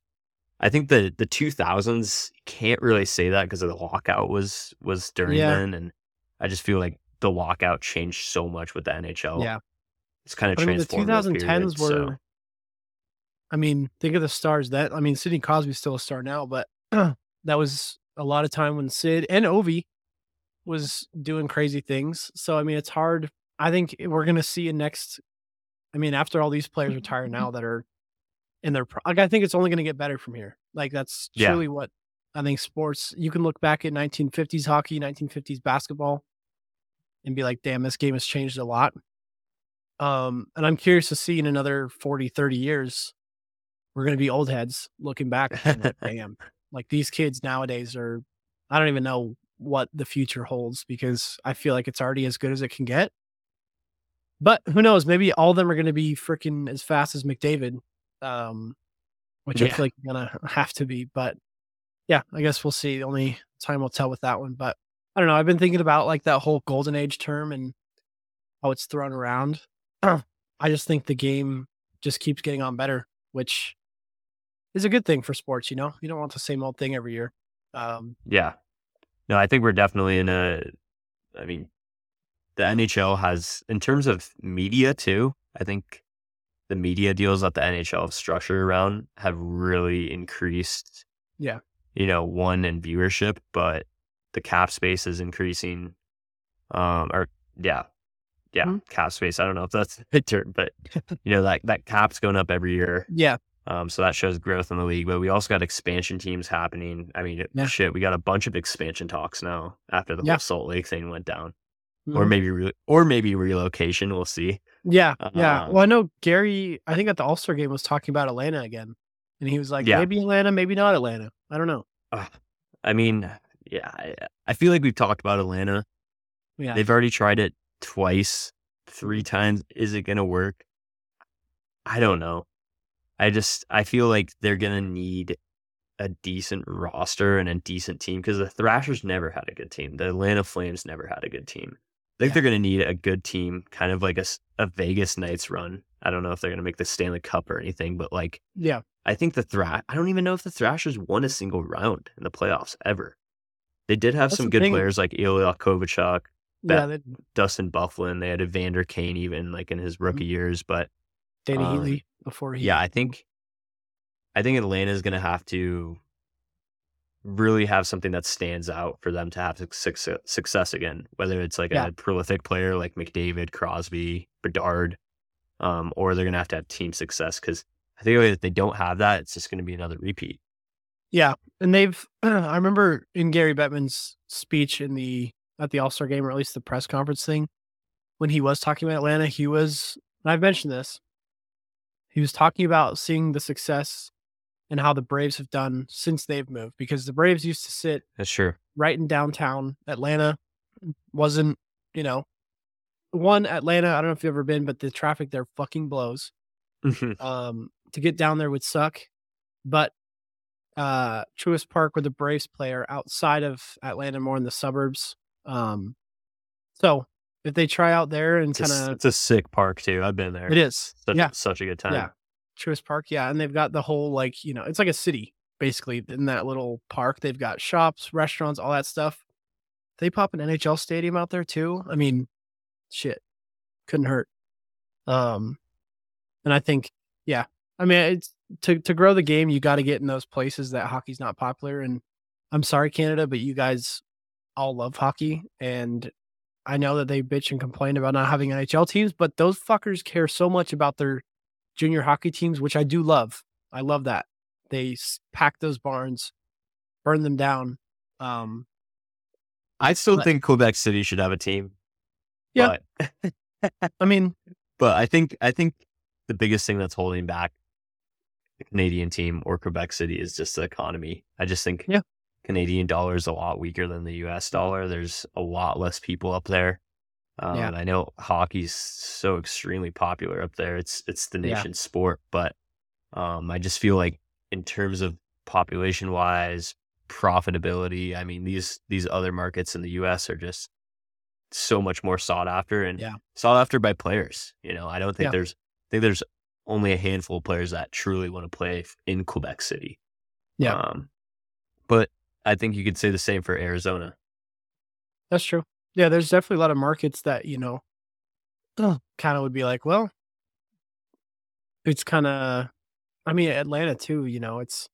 I think the the two thousands can't really say that because of the lockout was was during Yeah. then, and I just feel like the lockout changed so much with the NHL. Yeah. it's kind of I mean, the transformed. 2010s were. so. I mean, think of the stars that. I mean, Sidney Crosby's still a star now, but *clears throat* that was a lot of time when Sid and Ovi was doing crazy things. So I mean, it's hard. I think we're gonna see a next. I mean, after all these players retire now that are in their like, I think it's only gonna get better from here. Like that's Yeah. truly what I think sports. You can look back at 1950s hockey, 1950s basketball, and be like, damn, this game has changed a lot. Um, and I'm curious to see in another 40, 30 years, we're going to be old heads looking back. like, *laughs* damn, like these kids nowadays are, I don't even know what the future holds because I feel like it's already as good as it can get. But who knows? Maybe all of them are going to be freaking as fast as McDavid, um, which I Yeah. feel like going to have to be. But yeah, I guess we'll see. Only time will tell with that one. But I don't know. I've been thinking about like that whole golden age term and how it's thrown around. *clears throat* I just think the game just keeps getting on better, which is a good thing for sports. You know, you don't want the same old thing every year. Um, Yeah. No, I think we're definitely in a. I mean, the NHL has, in terms of media too, I think the media deals that the NHL have structured around have really increased. Yeah. You know, one in viewership, but the cap space is increasing. Um, or yeah, yeah, Mhm. cap space. I don't know if that's *laughs* the term, but you know that that cap's going up every year. yeah, Um, so that shows growth in the league, but we also got expansion teams happening. I mean, Yeah. shit, we got a bunch of expansion talks now after the Yeah. whole Salt Lake thing went down, or Mhm. maybe re- or maybe relocation. We'll see. yeah, yeah. Uh, Well, I know Gary. I think at the All Star game was talking about Atlanta again, and he was like, Yeah. maybe Atlanta, maybe not Atlanta. I don't know. I mean, yeah, I, I feel like we've talked about Atlanta. Yeah, They've already tried it twice, three times. Is it gonna work? I don't know. I just I feel like they're gonna need a decent roster and a decent team because the Thrashers never had a good team. The Atlanta Flames never had a good team. I think Yeah. they're gonna need a good team, kind of like a, a Vegas Knights run. I don't know if they're gonna make the Stanley Cup or anything, but like yeah, I think the Thrash. I don't even know if the Thrashers won a single round in the playoffs ever. They did have That's some good thing. players like Ilya Kovalchuk, yeah. That- Dustin Byfuglien. They had Evander Kane even like in his rookie years, but Dany um, Heatley before he. yeah, I think I think Atlanta is going to have to really have something that stands out for them to have suc- success, success again. Whether it's like Yeah. a prolific player like McDavid, Crosby, Bedard, um, or they're going to have to have team success because I think if they don't have that, it's just going to be another repeat. Yeah, and they've. *clears throat* I remember in Gary Bettman's speech in the at the All Star game, or at least the press conference thing, when he was talking about Atlanta, he was. And I've mentioned this. He was talking about seeing the success and how the Braves have done since they've moved, because the Braves used to sit That's true. right in downtown Atlanta. Wasn't you know, one Atlanta. I don't know if you've ever been, but the traffic there fucking blows *laughs* um to get down there would suck but uh truist park with a braves player outside of atlanta more in the suburbs um so if they try out there and It's, a s- kind of it's a sick park too. I've been there. it is Such, yeah such a good time. yeah truist park yeah and they've got the whole like you know it's like a city basically in that little park they've got shops restaurants all that stuff they pop an nhl stadium out there too i mean shit couldn't hurt um and i think yeah i mean it's to to grow the game you got to get in those places that hockey's not popular and i'm sorry canada but you guys all love hockey and i know that they bitch and complain about not having nhl teams but those fuckers care so much about their junior hockey teams, which I do love. I love that they pack those barns, burn them down. Um, I still but, think Quebec City should have a team. Yeah, *laughs* I mean, but I think I think the biggest thing that's holding back the Canadian team or Quebec City is just the economy. I just think yeah. Canadian dollar is a lot weaker than the US dollar. There's a lot less people up there. Um, yeah. And I know hockey's so extremely popular up there. It's it's the nation's yeah. sport, but um, I just feel like in terms of population wise, profitability, I mean these these other markets in the US are just so much more sought after and yeah. sought after by players. You know, I don't think yeah. there's I think there's only a handful of players that truly want to play in Quebec City. Yeah. Um, but I think you could say the same for Arizona. That's true. Yeah, there's definitely a lot of markets that, you know, *clears throat* kind of would be like, well, it's kind of, I mean, Atlanta too, you know, it's,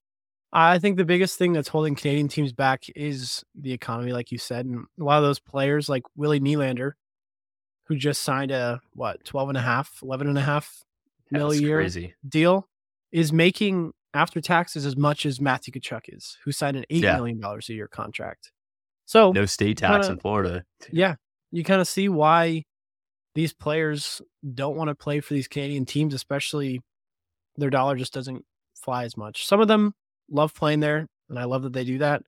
I think the biggest thing that's holding Canadian teams back is the economy, like you said. And a lot of those players, like Willie Nylander, who just signed a, what, 12 and a half, 11 and a half million year crazy. deal, is making after taxes as much as Matthew Tkachuk is, who signed an eight yeah. million dollars a year contract. So no state tax kinda, in Florida. Yeah, you kind of see why these players don't want to play for these Canadian teams, especially their dollar just doesn't fly as much. Some of them love playing there, and I love that they do that.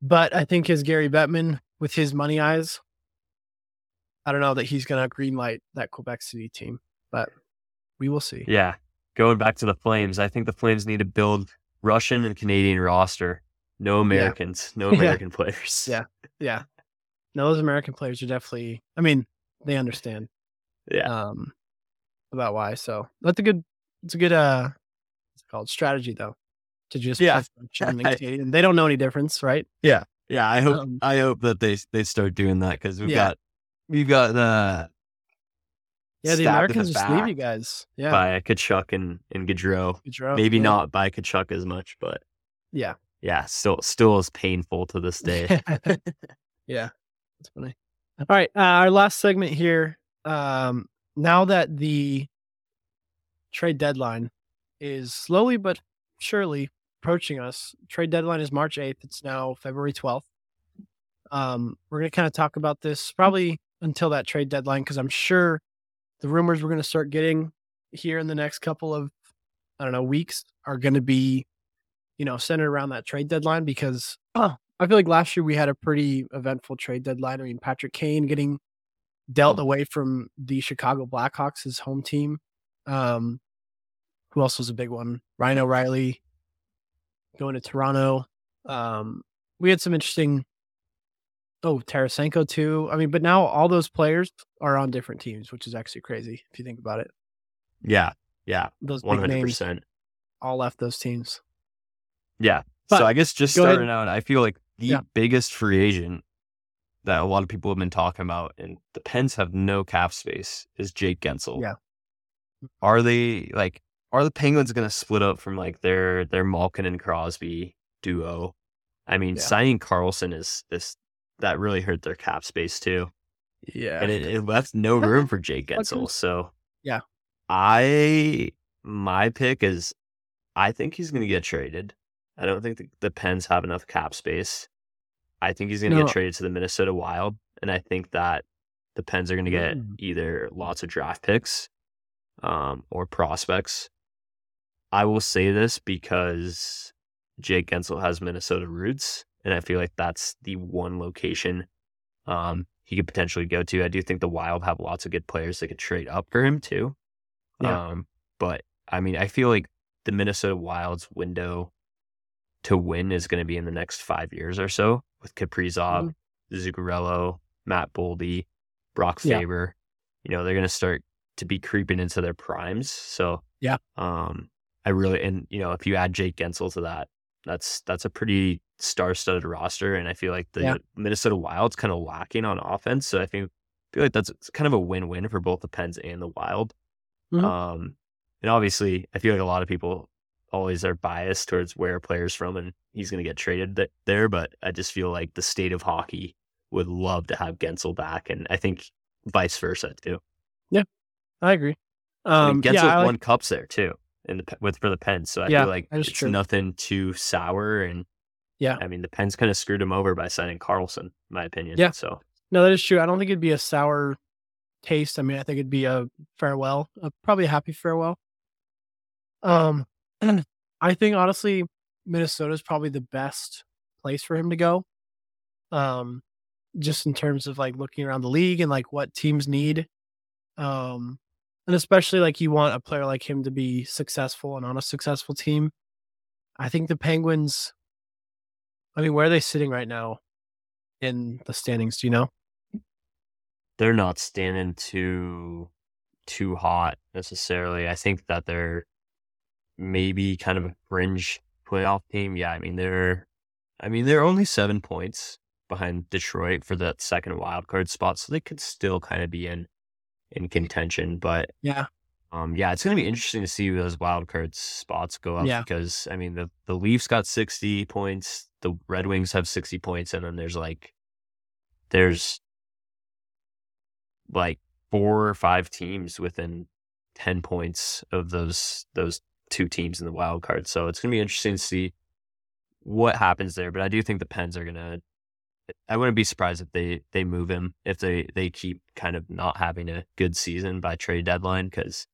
But I think as Gary Bettman with his money eyes, I don't know that he's going to greenlight that Quebec City team, but we will see. Yeah, going back to the Flames, I think the Flames need to build Russian and Canadian roster. No Americans, *laughs* yeah. no American yeah. players. Yeah. Yeah. No, those American players are definitely I mean, they understand. Yeah. Um about why. So that's a good it's a good uh it's called strategy though. To just yeah. *laughs* Canadian. They don't know any difference, right? Yeah. Yeah. I hope um, I hope that they they start doing that because we've yeah. got we've got the yeah, the Americans just leave you guys. Yeah. By Tkachuk and, and Gaudreau. Gaudreau Maybe yeah. not by Tkachuk as much, but yeah. Yeah, still still is painful to this day. *laughs* yeah. That's funny. All right. Uh, our last segment here. Um, now that the trade deadline is slowly but surely approaching us, trade deadline is March 8th. It's now February 12th. Um, we're going to kind of talk about this probably until that trade deadline because I'm sure the rumors we're going to start getting here in the next couple of I don't know weeks are going to be you know centered around that trade deadline because oh, *clears throat* I feel like last year we had a pretty eventful trade deadline. I mean Patrick Kane getting dealt oh. away from the Chicago Blackhawks, his home team. Um, who else was a big one? Ryan O'Reilly going to Toronto. Um, we had some interesting Oh, Tarasenko too. I mean, but now all those players are on different teams, which is actually crazy if you think about it. Yeah, yeah, those one hundred percent all left those teams. Yeah. But, so I guess just starting ahead. out, I feel like the yeah. biggest free agent that a lot of people have been talking about, and the Pens have no cap space, is Jake Guentzel. Yeah. Are they like? Are the Penguins going to split up from like their their Malkin and Crosby duo? I mean, yeah. signing Karlsson is this that really hurt their cap space too. Yeah. And it, it left no room for Jake Guentzel. So yeah. I my pick is I think he's gonna get traded. I don't think the, the Pens have enough cap space. I think he's gonna no. get traded to the Minnesota Wild. And I think that the Pens are gonna get mm. either lots of draft picks um, or prospects. I will say this because Jake Guentzel has Minnesota roots and I feel like that's the one location um, he could potentially go to. I do think the Wild have lots of good players that could trade up for him too. Yeah. Um, but I mean, I feel like the Minnesota Wild's window to win is going to be in the next five years or so with Kaprizov, mm-hmm. Zuccarello, Matt Boldy, Brock Faber. Yeah. You know, they're going to start to be creeping into their primes. So yeah, um, I really and you know if you add Jake Guentzel to that, that's that's a pretty star-studded roster, and I feel like the yeah. Minnesota Wild's kind of lacking on offense. So I think feel like that's kind of a win-win for both the Pens and the Wild. Mm-hmm. Um, and obviously, I feel like a lot of people always are biased towards where a player's from, and he's going to get traded th- there. But I just feel like the state of hockey would love to have Guentzel back, and I think vice versa too. Yeah, I agree. I mean, Um, Guentzel yeah, I like- won cups there too, in the with for the Pens. So I Yeah, feel like it's true. nothing too sour. And Yeah. I mean, the Pens kind of screwed him over by signing Karlsson, in my opinion. Yeah. So no, that is true. I don't think it'd be a sour taste. I mean, I think it'd be a farewell, a, probably a happy farewell. Um, *clears throat* I think honestly, Minnesota is probably the best place for him to go. Um, just in terms of like looking around the league and like what teams need. Um, and especially like you want a player like him to be successful and on a successful team. I think the Penguins. I mean, where are they sitting right now in the standings? Do you know? they're not standing too too hot necessarily. I think that they're maybe kind of a fringe playoff team. Yeah, I mean they're I mean they're only seven points behind Detroit for that second wild card spot, so they could still kind of be in in contention. But Yeah. um yeah, it's gonna be interesting to see those wild card spots go up Yeah. because I mean the the Leafs got sixty points, the Red Wings have sixty points, and then there's like there's like four or five teams within 10 points of those those two teams in the wild card so it's going to be interesting to see what happens there but i do think the pens are going to i wouldn't be surprised if they they move him if they they keep kind of not having a good season by trade deadline because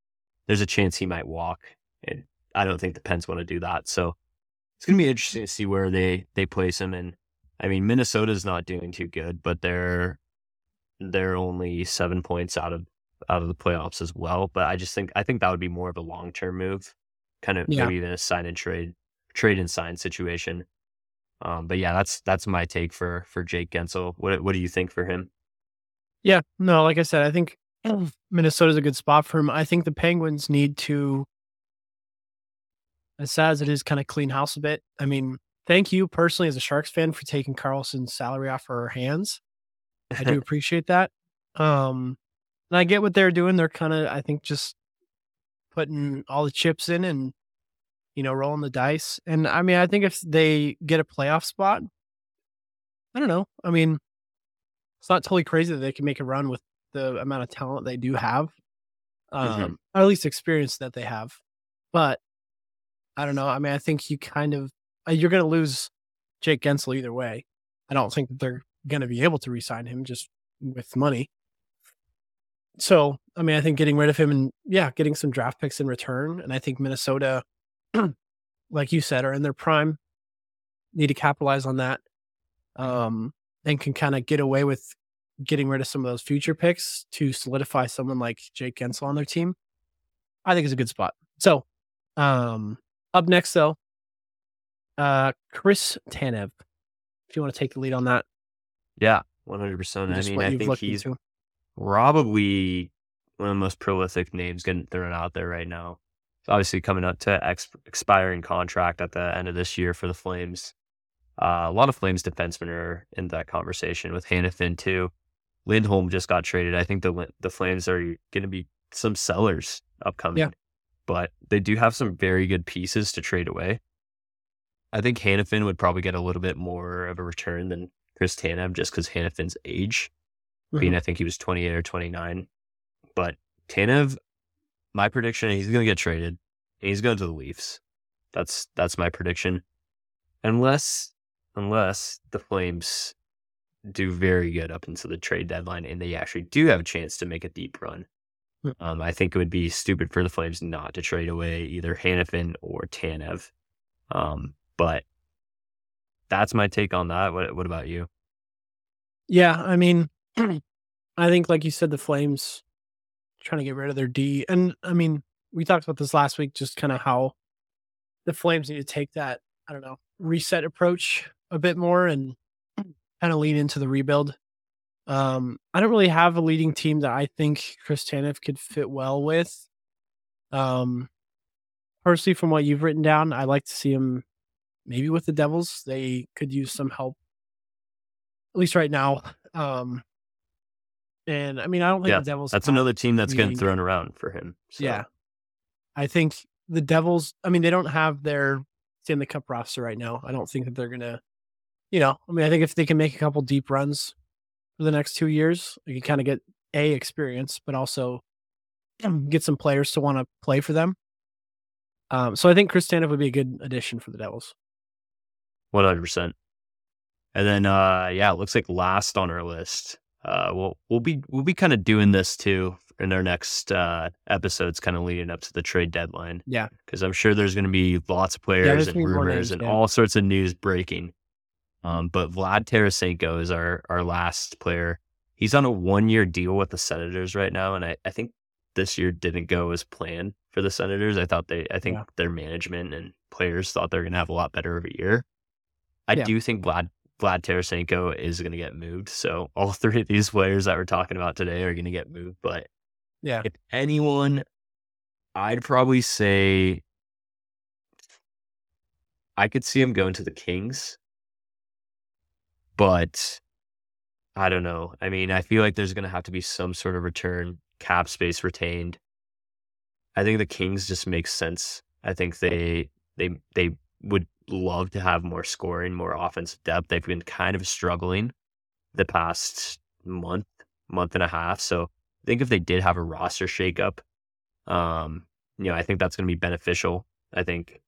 there's a chance he might walk and i don't think the pens want to do that so it's going to be interesting to see where they they place him and i mean minnesota's not doing too good but they're they're only seven points out of out of the playoffs as well. But I just think I think that would be more of a long term move, kind of Yeah. maybe even a sign and trade, trade and sign situation. Um, but yeah, that's that's my take for for Jake Guentzel. What what do you think for him? Yeah, no, like I said, I think *clears throat* Minnesota's a good spot for him. I think the Penguins need to, as sad as it is, kind of clean house a bit. I mean, thank you personally as a Sharks fan for taking Karlsson's salary off our hands. I do *laughs* appreciate that. Um, and I get what they're doing. They're kind of, I think, just putting all the chips in and you know rolling the dice. And I mean, I think if they get a playoff spot, I don't know. I mean, it's not totally crazy that they can make a run with the amount of talent they do have, um, or at least experience that they have. But I don't know. I mean, I think you kind of uh, you're going to lose Jake Guentzel either way. I don't think that they're going to be able to re-sign him just with money. So, I mean, I think getting rid of him and yeah, getting some draft picks in return, and I think Minnesota, *clears throat* like you said, are in their prime. Need to capitalize on that, um, and can kind of get away with getting rid of some of those future picks to solidify someone like Jake Guentzel on their team. I think is a good spot. So, um, up next though, uh, Chris Tanev. If you want to take the lead on that, Yeah, one hundred percent. I mean, I think he's into. probably one of the most prolific names getting thrown out there right now. Obviously coming up to ex- expiring contract at the end of this year for the Flames. Uh, a lot of Flames defensemen are in that conversation with Hanifin too. Lindholm just got traded. I think the the Flames are going to be some sellers upcoming, Yeah. but they do have some very good pieces to trade away. I think Hanifin would probably get a little bit more of a return than Chris Tanev just because Hanifin's age being I think he was 28 or 29. But Tanev, my prediction, he's going to get traded. And he's going to the Leafs. That's that's my prediction. Unless unless the Flames do very good up until the trade deadline and they actually do have a chance to make a deep run. Hmm. Um, I think it would be stupid for the Flames not to trade away either Hanifin or Tanev. Um, but that's my take on that. What what about you? Yeah, I mean, *clears throat* I think like you said, the Flames trying to get rid of their D, and I mean, we talked about this last week, just kind of how the Flames need to take that I don't know reset approach a bit more and *clears throat* kind of lean into the rebuild. Um, I don't really have a leading team that I think Chris Tanev could fit well with. Um, personally, from what you've written down, I like to see him maybe with the Devils. They could use some help, at least right now. Um, and I mean, I don't think Yeah, the Devils. That's another team that's getting thrown around for him. So. Yeah. I think the Devils, I mean, they don't have their Stanley Cup roster right now. I don't think that they're going to, you know, I mean, I think if they can make a couple deep runs for the next two years, you can kind of get A, experience, but also *clears throat* get some players to want to play for them. Um, so I think Chris Tanev would be a good addition for the Devils. One hundred percent. And then, uh, yeah, it looks like last on our list. Uh, we'll we'll be we'll be kind of doing this too in our next uh, episodes, kind of leading up to the trade deadline. Yeah, because I'm sure there's going to be lots of players there's and gonna be more rumors names, and yeah. all sorts of news breaking. Um, but Vlad Tarasenko is our our last player. He's on a one year deal with the Senators right now, and I, I think this year didn't go as planned for the Senators. I thought they I think Yeah. their management and players thought they were going to have a lot better of a year. I Yeah. do think Vlad Vlad Tarasenko is going to get moved. So all *laughs* three of these players that we're talking about today are going to get moved. But yeah, if anyone, I'd probably say I could see him going to the Kings, but I don't know. I mean, I feel like there's going to have to be some sort of return, cap space retained. I think the Kings just makes sense. I think they they they would love to have more scoring, more offensive depth. They've been kind of struggling the past month, month and a half. So I think if they did have a roster shakeup, um, you know, I think that's going to be beneficial. I think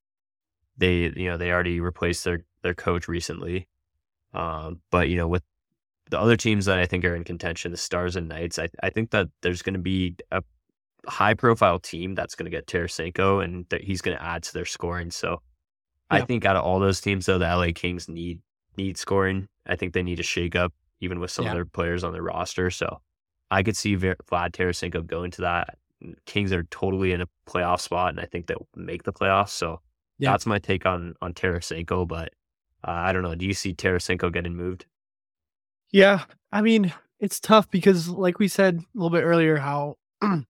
they, you know, they already replaced their their coach recently, um, but you know, with the other teams that I think are in contention, the Stars and Knights, I I think that there's going to be a high profile team that's going to get Tarasenko and that he's going to add to their scoring. So I think out of all those teams, though, the LA Kings need need scoring. I think they need a shakeup, even with some Yeah. of their players on their roster. So I could see Vlad Tarasenko going to that. Kings are totally in a playoff spot, and I think they'll make the playoffs. So Yeah. that's my take on on Tarasenko. But uh, I don't know. Do you see Tarasenko getting moved? yeah. I mean, it's tough because, like we said a little bit earlier, how *clears throat* I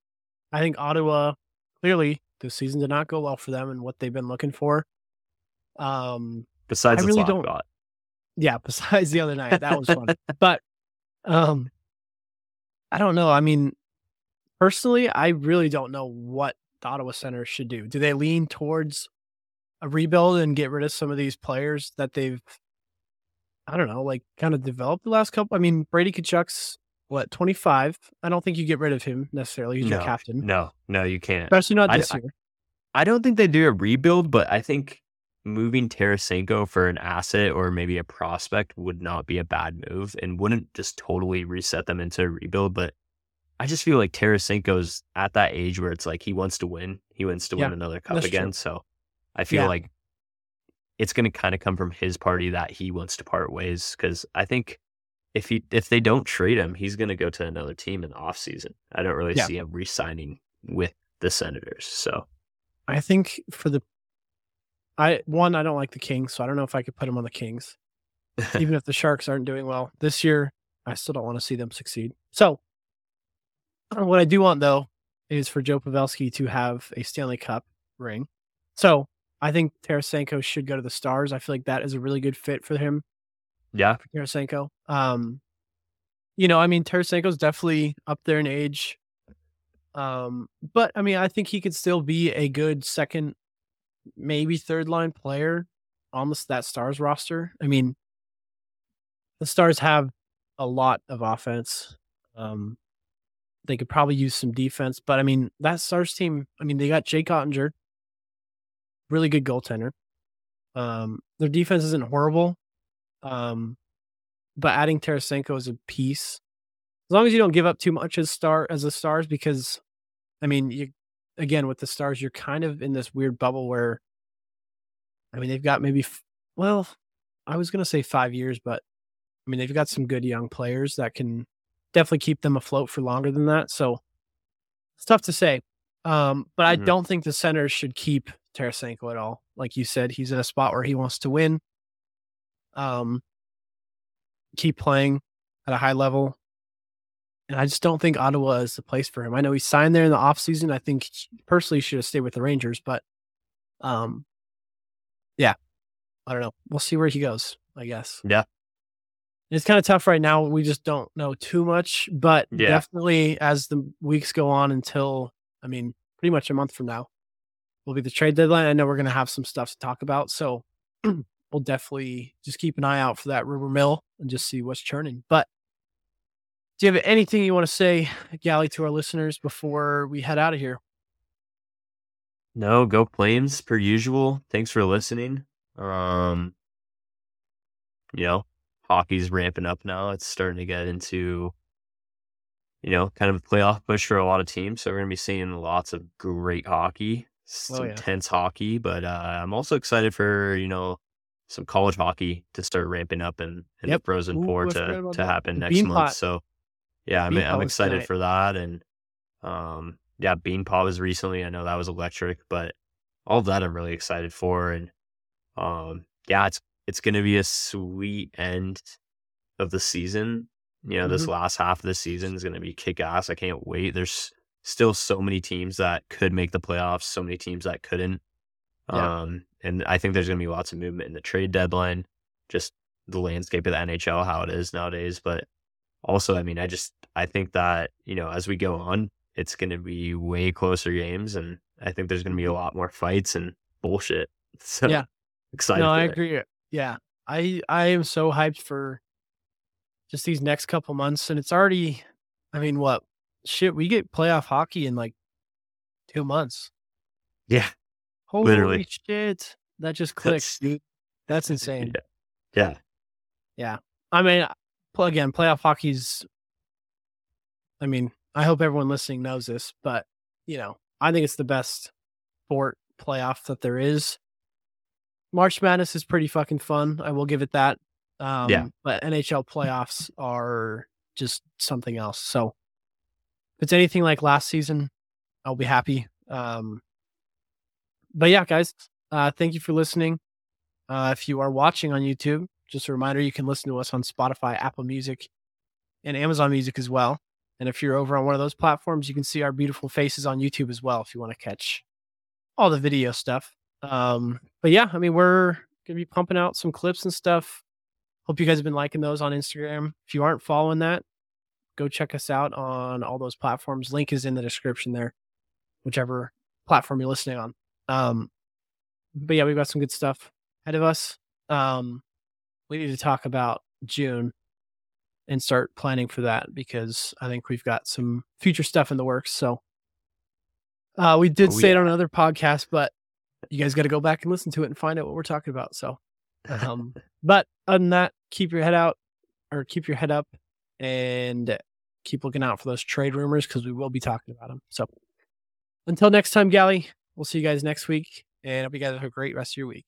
think Ottawa clearly this season did not go well for them and what they've been looking for. Um, Besides I really don't- shot. yeah, *laughs* besides the other night, that was fun. *laughs* but um I don't know. I mean, personally, I really don't know what the Ottawa Center should do. Do they lean towards a rebuild and get rid of some of these players that they've I don't know, like kind of developed the last couple? I mean, Brady Tkachuk's what, 25? I don't think you get rid of him necessarily. He's your No, captain. No, no, you can't. Especially not this I- year. I don't think they do a rebuild, but I think moving Tarasenko for an asset or maybe a prospect would not be a bad move and wouldn't just totally reset them into a rebuild. But I just feel like Tarasenko's at that age where it's like he wants to win. He wants to Yeah, win another cup again. true. So I feel Yeah. like it's going to kind of come from his party that he wants to part ways because I think if he if they don't trade him, he's going to go to another team in the offseason. I don't really Yeah. see him re-signing with the Senators. So I think for the I one, I don't like the Kings, so I don't know if I could put him on the Kings. *laughs* even if the Sharks aren't doing well this year, I still don't want to see them succeed. So, uh, what I do want though is for Joe Pavelski to have a Stanley Cup ring. So, I think Tarasenko should go to the Stars. I feel like that is a really good fit for him, yeah, for Tarasenko. Um, you know, I mean, Tarasenko's definitely up there in age. Um, but I mean, I think he could still be a good second, maybe third line player on this, that Stars roster. I mean, the Stars have a lot of offense. Um, they could probably use some defense, but I mean, that Stars team, I mean, they got Jake Oettinger, really good goaltender. Um, their defense isn't horrible. Um, but adding Tarasenko is a piece, as long as you don't give up too much as star as the stars, because I mean, you again with the stars, you're kind of in this weird bubble where, I mean, they've got maybe, well, I was gonna say five years, but I mean, they've got some good young players that can definitely keep them afloat for longer than that. So it's tough to say. Um, but I Mhm. don't think the Senators should keep Tarasenko at all. Like you said, he's in a spot where he wants to win. Um, keep playing at a high level. And I just don't think Ottawa is the place for him. I know he signed there in the offseason. I think personally he should have stayed with the Rangers, but um yeah. I don't know. We'll see where he goes, I guess. Yeah. It's kind of tough right now. We just don't know too much, but Yeah. definitely as the weeks go on until I mean, pretty much a month from now will be the trade deadline. I know we're gonna have some stuff to talk about. So *clears throat* we'll definitely just keep an eye out for that rumor mill and just see what's churning. But Do you have anything you want to say, Galli, to our listeners before we head out of here? No, go Flames per usual. Thanks for listening. Um, you know, hockey's ramping up now. It's starting to get into, you know, kind of a playoff push for a lot of teams. So we're gonna be seeing lots of great hockey, some Oh, yeah. intense hockey. But uh, I'm also excited for you know some college hockey to start ramping up and, and Yep. the Frozen Ooh, Four to to happen The next month. Pot. So yeah, I'm I'm excited tonight. for that. And um, yeah, Bean Pot was recently. I know that was electric, but all that I'm really excited for. And um, yeah, it's it's gonna be a sweet end of the season. You know, this Mhm. last half of the season is gonna be kick ass. I can't wait. There's still so many teams that could make the playoffs, so many teams that couldn't. Yeah. Um, and I think there's gonna be lots of movement in the trade deadline, just the landscape of the NHL, how it is nowadays. But also, I mean, I just I think that, you know, as we go on, it's gonna be way closer games and I think there's gonna be a mm-hmm. lot more fights and bullshit. *laughs* So Yeah. excited. no, I it. agree. Yeah, I I am so hyped for just these next couple months, and it's already. I mean, what shit? We get playoff hockey in like two months. Yeah. Holy Literally. shit! That just clicked, That's-. That's *laughs* insane. Yeah. Yeah. I mean, again, playoff hockey's. I mean, I hope everyone listening knows this, but you know, I think it's the best sport playoff that there is. March Madness is pretty fucking fun. I will give it that. Um, But NHL playoffs are just something else. So if it's anything like last season, I'll be happy. Um, but yeah, guys, uh, thank you for listening. Uh, if you are watching on YouTube, just a reminder you can listen to us on Spotify, Apple Music, and Amazon Music as well. And if you're over on one of those platforms, you can see our beautiful faces on YouTube as well if you want to catch all the video stuff. Um, but yeah, I mean, we're gonna be pumping out some clips and stuff. Hope you guys have been liking those on Instagram. If you aren't following that, go check us out on all those platforms. Link is in the description there, whichever platform you're listening on. Um, but yeah, we've got some good stuff ahead of us. Um, we need to talk about June and start planning for that because I think we've got some future stuff in the works. So uh, we did Oh, say it on another podcast, but you guys got to go back and listen to it and find out what we're talking about. So, um, *laughs* but other than that, keep your head out or keep your head up and keep looking out for those trade rumors because we will be talking about them. So until next time, Galli, we'll see you guys next week and hope you guys have a great rest of your week.